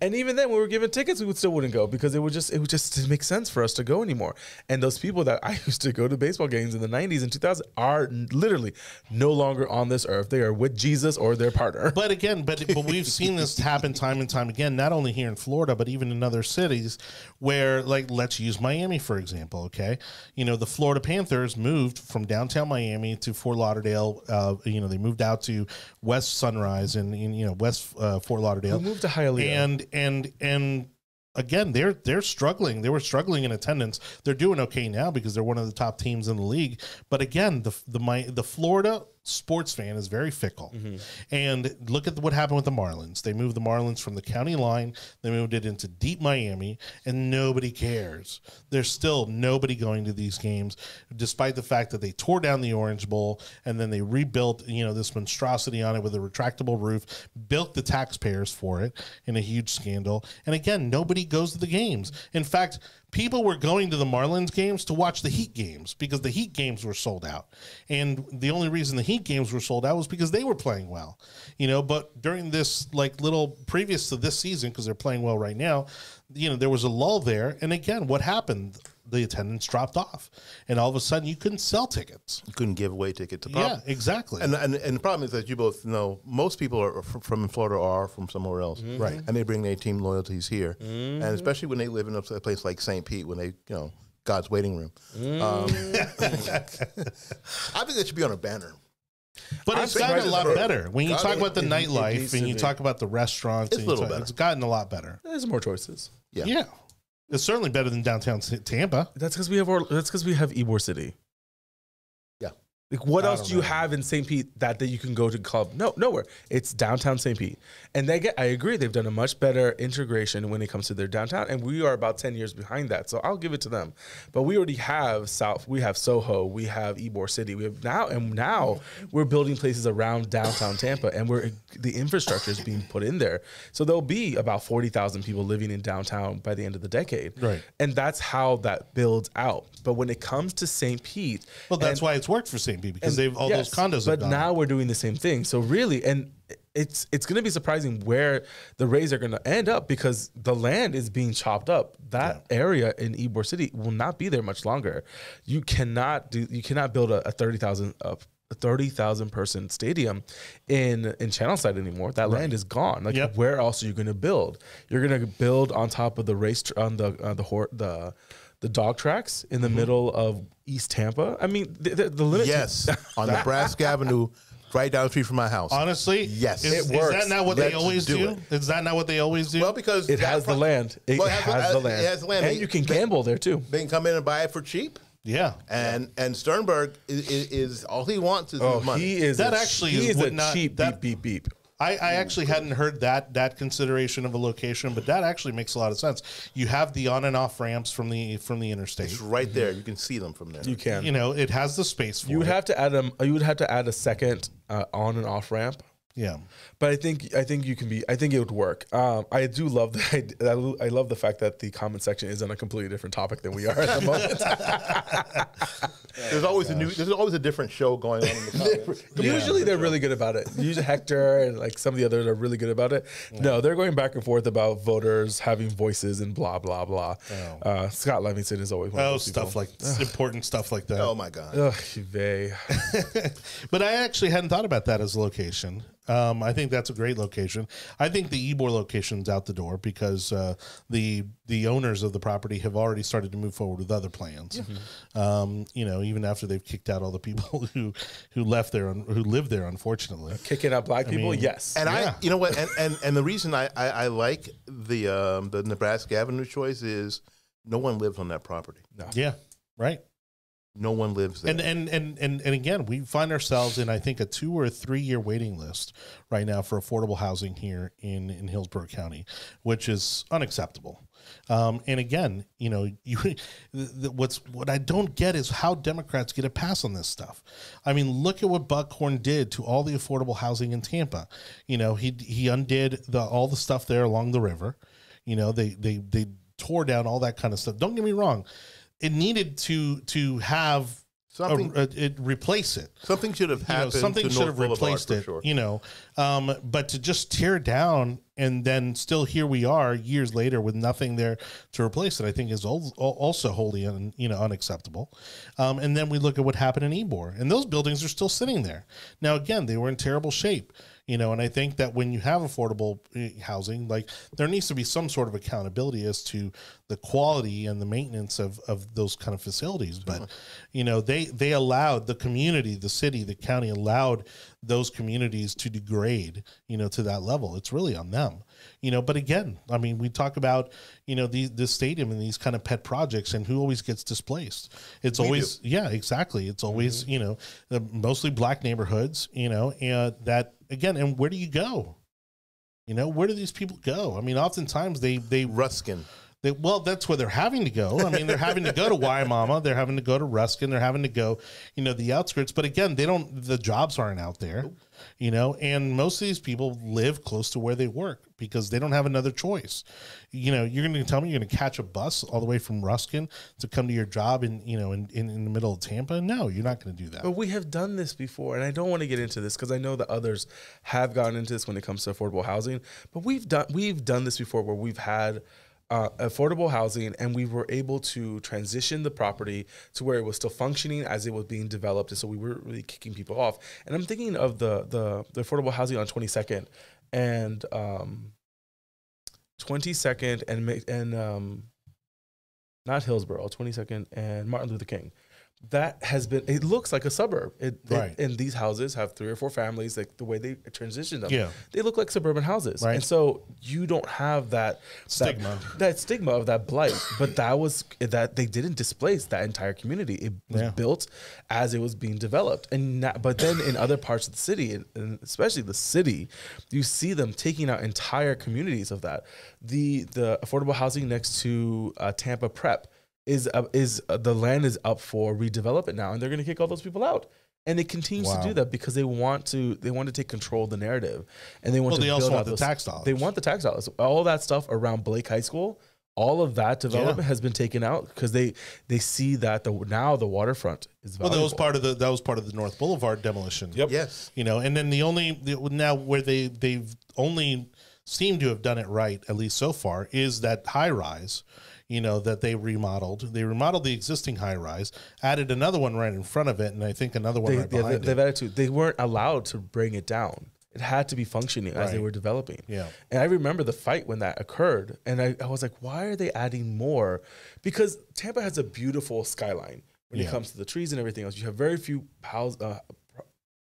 And even then, when we were given tickets, we would still wouldn't go because it would just it would just didn't make sense for us to go anymore. And those people that I used to go to baseball games in the '90s and 2000s are literally no longer on this earth. They are with Jesus or their partner. But again, but but we've seen this happen time and time again, not only here in Florida, but even in other cities where like let's use Miami for example, okay? You know, the Florida Panthers moved from downtown Miami to Fort Lauderdale, uh, you know, they moved out to West Sunrise and, and you know, West uh, Fort Lauderdale. We moved to Hialeah. And and and again, they're they're struggling. They were struggling in attendance. They're doing okay now because they're one of the top teams in the league. But again, the the my the Florida sports fan is very fickle. Mm-hmm. And look at what happened with the Marlins. They moved the Marlins from the county line. They moved it into deep Miami, and nobody cares. There's still nobody going to these games, despite the fact that they tore down the Orange Bowl and then they rebuilt, you know, this monstrosity on it with a retractable roof, built the taxpayers for it in a huge scandal. And again, nobody goes to the games. In fact, people were going to the Marlins games to watch the Heat games because the Heat games were sold out. And the only reason the Heat games were sold out was because they were playing well. You know, but during this like little previous to this season because they're playing well right now, you know, there was a lull there and again, what happened? The attendance dropped off. And all of a sudden you couldn't sell tickets. You couldn't give away tickets. The Yeah, exactly. and, and and the problem is that you both know most people are from, Florida or from somewhere else, mm-hmm. Right. And they bring their team loyalties here, mm-hmm. and especially when they live in a place like St. Pete, when they you know God's waiting room. Mm-hmm. Um, I think that should be on a banner. But I'm it's gotten a lot better. When you God, talk about the nightlife to and you be. talk about the restaurants, It's and a little talk- better. it's gotten a lot better. There's more choices. Yeah. Yeah. It's certainly better than downtown Tampa. That's because we have our, that's because we have Ybor City. Like what I else do you know. have in St. Pete that, that you can go to club? No, nowhere. It's downtown St. Pete. And they get I agree, they've done a much better integration when it comes to their downtown. And we are about 10 years behind that. So I'll give it to them. But we already have South, we have Soho, we have Ybor City. We have now and now we're building places around downtown Tampa and we're the infrastructure is being put in there. So there'll be about 40,000 people living in downtown by the end of the decade. Right. And that's how that builds out. But when it comes to St. Pete, Well, that's and- why it's worked for St. Because they've all yes, those condos. But now we're doing the same thing. So really, and it's it's going to be surprising where the Rays are going to end up because the land is being chopped up. That area in Ybor City will not be there much longer. You cannot do. You cannot build a, a thirty thousand. A, a 30,000 person stadium in in Channelside anymore. That land is gone. Like Yep. where else are you going to build? You're going to build on top of the race on the uh, the the the dog tracks in the Mm-hmm. middle of East Tampa. I mean, the, the, the limit. Yes, on Nebraska Avenue, right down the street from my house. Honestly, Yes. is, It is works. that not what they Let's always do do? it. Is that not what they always do? well, because It that has the land. It Well, has the land. It has the land. And They- you can they- gamble there too. They can come in and buy it for cheap. yeah. And and Sternberg is, is, is all he wants is Oh, money. he is That a, actually he is is what a not- cheap that- beep beep beep. I, I actually hadn't heard that that consideration of a location, but that actually makes a lot of sense. You have the on and off ramps from the from the interstate. It's right there. You can see them from there. You can. You know, it has the space for You would it. have to add a you would have to add a second uh, on and off ramp. Yeah. But I think I think you can be. I think it would work. Um, I do love the. I, I love the fact that the comment section is on a completely different topic than we are at the moment. There's always a new. There's always a different show going on in the comments. Usually they're really good about it. Usually Hector and like some of the others are really good about it. No, they're going back and forth about voters having voices and blah blah blah. Uh, Scott Levinson is always one of Oh, those stuff people. like important stuff like that. Oh my god. Ugh, they. But I actually hadn't thought about that as a location. Um, I think that's a great location. I think the Ybor location's out the door because uh, the the owners of the property have already started to move forward with other plans. Um, you know, even after they've kicked out all the people who who left there, un- who live there, unfortunately. Kicking out black people, mean- yes. And Yeah. I, you know what, and, and, and the reason I, I, I like the um, the Nebraska Avenue choice is no one lives on that property. No. Yeah, right. No one lives there. And, and and and and again, we find ourselves in I think a two or three year waiting list right now for affordable housing here in in Hillsborough County, which is unacceptable. Um, and again, you know, you what's what I don't get is how Democrats get a pass on this stuff. I mean, look at what Buckhorn did to all the affordable housing in Tampa. You know, he he undid the all the stuff there along the river. You know, they they they tore down all that kind of stuff. Don't get me wrong, it needed to to have Something, uh, it replace it. something should have You know, happened. something should North have Boulevard replaced it. Sure. You know, um, but to just tear down and then still here we are years later with nothing there to replace it, I think is al- al- also wholly un, you know unacceptable. Um, and then we look at what happened in Ybor, and those buildings are still sitting there. Now again, they were in terrible shape. You know, and I think that when you have affordable eh, housing, like there needs to be some sort of accountability as to the quality and the maintenance of, of those kind of facilities. But you know, they they allowed the community, the city, the county allowed those communities to degrade, you know, to that level. It's really on them. You know, but again, I mean, we talk about, you know, these this stadium and these kind of pet projects and who always gets displaced. It's always yeah, exactly. It's always, you know, the mostly black neighborhoods, you know, and that again, and where do you go? You know, where do these people go? I mean, oftentimes they they Ruskin. They, well, that's where they're having to go. I mean, they're having to go to Wimauma. They're having to go to Ruskin. They're having to go, you know, the outskirts. But again, they don't. The jobs aren't out there, you know. And most of these people live close to where they work because they don't have another choice. You know, you're going to tell me you're going to catch a bus all the way from Ruskin to come to your job in, you know, in, in, in the middle of Tampa? No, you're not going to do that. But we have done this before, and I don't want to get into this because I know that others have gotten into this when it comes to affordable housing. But we've done we've done this before where we've had uh, affordable housing, and we were able to transition the property to where it was still functioning as it was being developed, and so we weren't really kicking people off. And I'm thinking of the the, the affordable housing on 22nd and um, 22nd and and um, not Hillsborough, 22nd and Martin Luther King. That has been. It looks like a suburb. It, it- Right. and these houses have three or four families. Like the way they transition them, Yeah. they look like suburban houses. Right. And so you don't have that Stigma. that, that stigma of that blight. but that was that they didn't displace that entire community. It was Yeah. built as it was being developed. And na- but then in other parts of the city, and, and especially the city, you see them taking out entire communities of that. The the affordable housing next to uh, Tampa Prep is uh, is uh, the land is up for redevelopment now, and they're going to kick all those people out. And it continues Wow. to do that because they want to they want to take control of the narrative, and they want Well, to they also build want out the tax dollars. They want the tax dollars. All that stuff around Blake High School, all of that development has been taken out because they they see that the now the waterfront is valuable. Well, that was part of the that was part of the North Boulevard demolition. Yep. Yes. you know and then the only the, now where they they've only seemed to have done it right at least so far is that high rise you know that they remodeled they remodeled the existing high rise added another one right in front of it and i think another one they, right they, behind they've it added to. They weren't allowed to bring it down. It had to be functioning as they were developing. Yeah. And I remember the fight when that occurred, and I, I was like, why are they adding more? Because Tampa has a beautiful skyline when Yeah. it comes to the trees and everything else. You have very few house uh,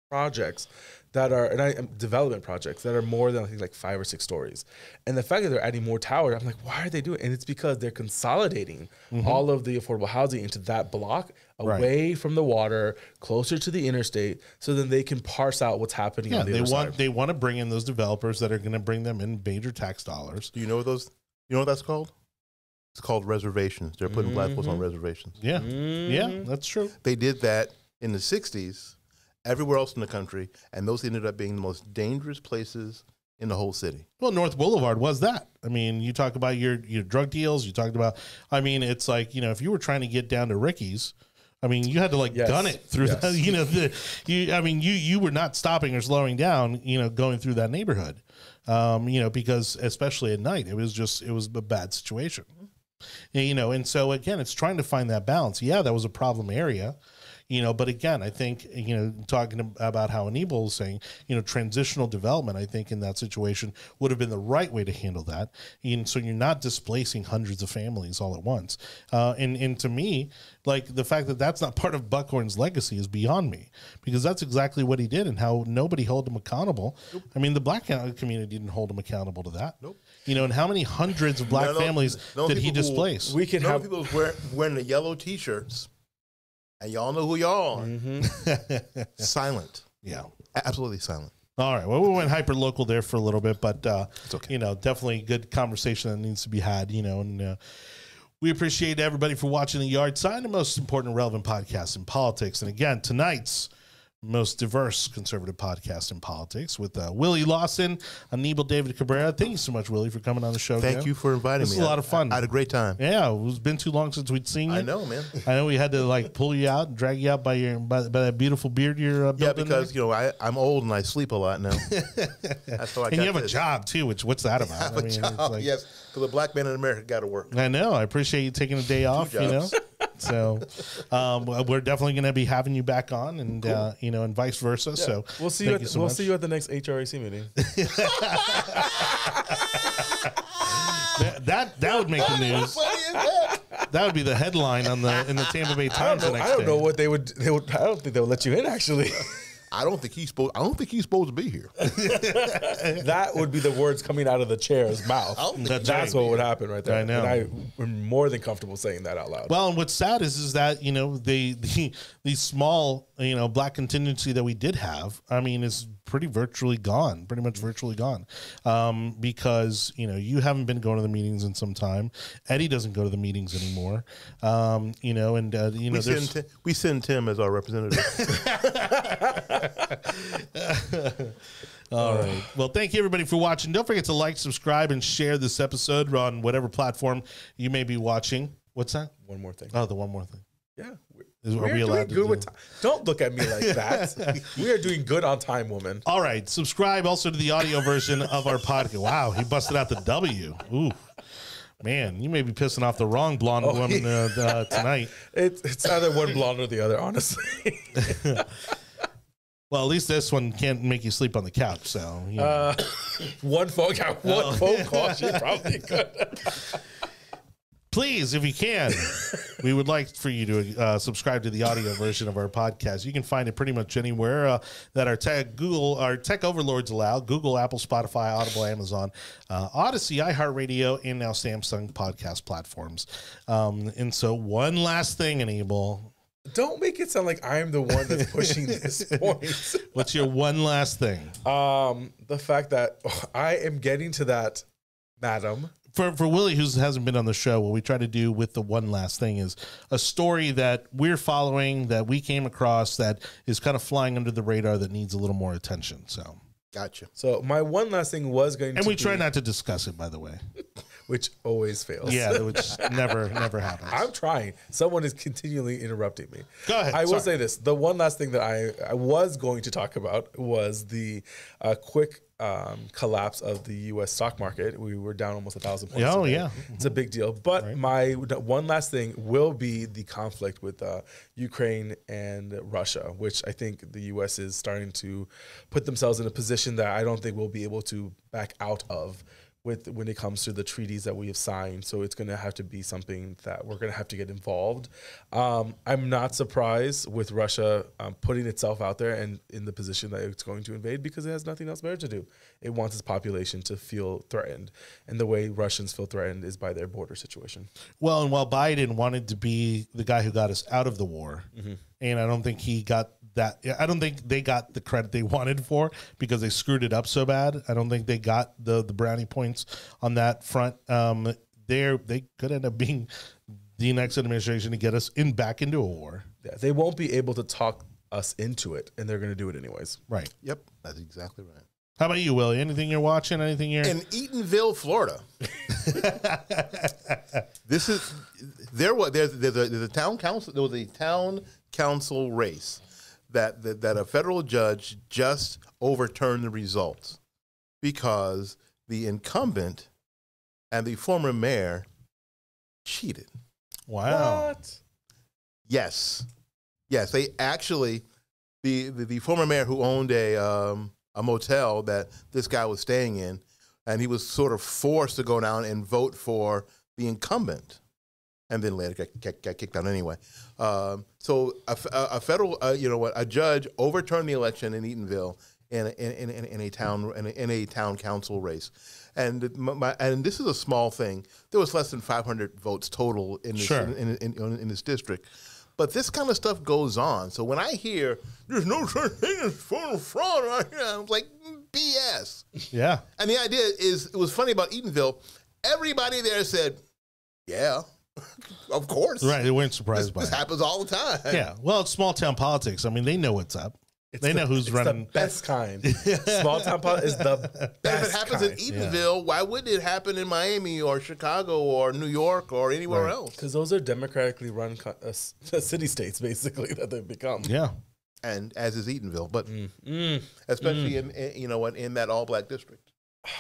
projects that are and I, um, development projects that are more than I think like five or six stories. And the fact that they're adding more towers, I'm like, why are they doing? it? And it's because they're consolidating all of the affordable housing into that block Mm-hmm. Right. away from the water, closer to the interstate, so then they can parse out what's happening yeah on the they other want side. they want to bring in those developers that are going to bring them in major tax dollars Do you know what those? You know what that's called? It's called reservations. They're putting black folks Mm-hmm. on reservations. yeah Mm. yeah that's true They did that in the '60s, everywhere else in the country, and those ended up being the most dangerous places in the whole city. Well, North Boulevard was that. I mean, you talk about your your drug deals. You talked about. I mean, it's like you know, if you were trying to get down to Ricky's, I mean, you had to like Yes. gun it through. Yes. The, you know, the you. I mean, you you were not stopping or slowing down. You know, going through that neighborhood. Um, you know, because especially at night, it was just it was a bad situation. And, you know, and so again, it's trying to find that balance. Yeah, that was a problem area, you know, but again, I think, you know, talking about how Anibal is saying, you know, transitional development, I think in that situation would have been the right way to handle that. And so you're not displacing hundreds of families all at once. Uh, and, and to me, like the fact that that's not part of Buckhorn's legacy is beyond me because that's exactly what he did and how nobody held him accountable. I mean, the black community didn't hold him accountable to that. Nope. You know, and how many hundreds of black None of- families none of did he people who- displace? we can None have people wear, wearing the yellow T-shirts, and y'all know who y'all are. Mm-hmm. Silent, yeah. absolutely silent. All right. Well, we went hyper local there for a little bit, but uh, okay. you know, definitely good conversation that needs to be had. You know, and uh, we appreciate everybody for watching the Yard Sign, the most important and relevant podcast in politics. And again, tonight's most diverse conservative podcast in politics with uh, Willie Lawson, Anibal David Cabrera. Thank you so much, Willie, for coming on the show. Thank again. you for inviting This me. is a lot of fun. I, had a great time. Yeah, it's been too long since we'd seen you. I know, man. I know we had to like pull you out, and drag you out by your by, by that beautiful beard you're uh, Yeah, because there. you know I, I'm old and I sleep a lot now. That's how I and you have a job too. Which what's that about? I have a job. yes, because a black man in America got to work. I know. I appreciate you taking a day off. You know. so um, we're definitely going to be having you back on, and uh, you know, and vice versa. So We'll see you. At, so we'll much. see you at the next HRAC meeting. That, that that would make the news. That would be the headline on the in the Tampa Bay I Times don't the know. next I don't know what they would. They would. I don't think they would let you in. Actually, I don't think he's supposed. I don't think he's supposed to be here. that would be the words coming out of the chair's mouth. That's That's what would happen right there. I know. And I am more than comfortable saying that out loud. Well, and what's sad is is that you know the the the small you know black contingency that we did have, I mean, is pretty virtually gone, pretty much virtually gone, um, because you know you haven't been going to the meetings in some time. Eddie doesn't go to the meetings anymore, um, you know, and uh, you know We send, Tim, we send Tim as our representative. All right. Well, thank you everybody for watching. Don't forget to like, subscribe, and share this episode on whatever platform you may be watching. What's that? One more thing. Oh, the one more thing. yeah. Is- are we're we allowed to good do. With time. Don't look at me like that. we are doing good on time, woman. All right. Subscribe also to the audio version of our podcast. Wow, he busted out the W. Ooh. Man, you may be pissing off the wrong blonde Oh, woman uh, uh, tonight. It's it's either one blonde or the other, honestly. Well, at least this one can't make you sleep on the couch. So, you know. Uh, one phone, one Oh. phone call, she probably could. Please, if you can, we would like for you to uh, subscribe to the audio version of our podcast. You can find it pretty much anywhere uh, that our tech Google, our tech overlords allow: Google, Apple, Spotify, Audible, Amazon, uh, Odysee, iHeartRadio, and now Samsung podcast platforms. Um, and so, one last thing, Anibal. Don't make it sound like I'm the one that's pushing this point. What's your one last thing? Um, the fact that I am getting to that, madam. For for Willie, who hasn't been on the show, what we try to do with the one last thing is a story that we're following that we came across that is kind of flying under the radar that needs a little more attention. So, gotcha. So my one last thing was going and to And we try not to discuss it, by the way. which always fails. Yeah, which never never happens. I'm trying. Someone is continually interrupting me. Go ahead. I will Sorry. say this: the one last thing that I, I was going to talk about was the uh, quick um, collapse of the U.S. stock market. We were down almost a thousand points. Oh, yeah. it's a big deal. But my one last thing will be the conflict with uh, Ukraine and Russia, which I think the U.S. is starting to put themselves in a position that I don't think we'll be able to back out of with when it comes to the treaties that we have signed. So it's going to have to be something that we're going to have to get involved. Um, I'm not surprised with Russia um, putting itself out there and in the position that it's going to invade because it has nothing else better to do. It wants its population to feel threatened, and the way Russians feel threatened is by their border situation. well, and while Biden wanted to be the guy who got us out of the war, Mm-hmm. and I don't think he got that. I don't think they got the credit they wanted for because they screwed it up so bad. I don't think they got the the brownie points on that front. Um, there they could end up being the next administration to get us in back into a war. Yeah, they won't be able to talk us into it, and they're going to do it anyways. Right. Yep, that's exactly right. How about you, Willie? Anything you're watching? Anything you're In Eatonville, Florida. this is there. Was there's there's a, there's a town council. There was a town council race that, that that a federal judge just overturned the results because the incumbent and the former mayor cheated. wow. What? Yes, yes, they actually the the, the former mayor who owned a um, a motel that this guy was staying in, and he was sort of forced to go down and vote for the incumbent, and then later got, got, got kicked out anyway. Um, so a, a- a federal, uh, you know what, a judge overturned the election in Eatonville in in, in, in, a town in a, in a town council race. And my, my, and this is a small thing. There was less than 500 votes total in this, Sure. in, in, this district. But this kind of stuff goes on. So when I hear there's no such thing as fraud right here, I'm like BS. Yeah. And the idea is, it was funny about Eatonville. Everybody there said, "Yeah, of course, Right. They weren't This, surprised by this it. happens all the time." Yeah. Well, it's small town politics. I mean, they know what's up. It's They the- know who's it's running. The best kind. Small town politics is the But if it happens kind. in Eatonville, why wouldn't it happen in Miami or Chicago or New York or anywhere else? Because those are democratically run co- uh, city states, basically, that they've become. Yeah. And as is Eatonville, but Mm, especially in, in you know what in that all black district.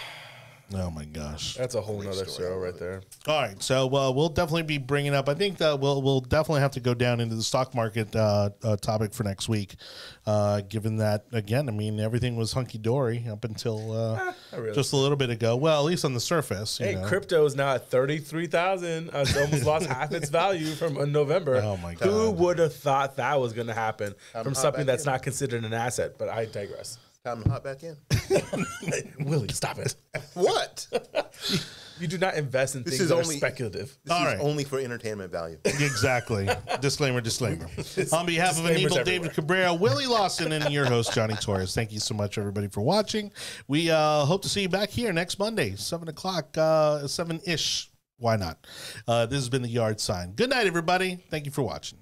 Oh my gosh. that's a whole Great nother story. Show right there. All right, so uh, we'll definitely be bringing up. I think that we'll we'll definitely have to go down into the stock market uh, uh, topic for next week, uh, given that again, I mean everything was hunky dory up until uh, Not really. just a little bit ago. Well, at least on the surface. You Hey, know. crypto is now at thirty three thousand. Uh, it's almost lost half its value from uh, November. Oh, my god! Who would have thought that was going to happen I'm from something that's in. not considered an asset? But I digress. Time to hop back in. Willie, stop it. what? You do not invest in This things is that only- are speculative. This All is right. only for entertainment value. Exactly. disclaimer, disclaimer. On behalf of Anibal. David Cabrera, Willie Lawson, and your host, Jonny Torres, thank you so much, everybody, for watching. We uh, hope to see you back here next Monday, 7 o'clock, uh, 7 ish. Why not? Uh, this has been the yard sign. Good night, everybody. Thank you for watching.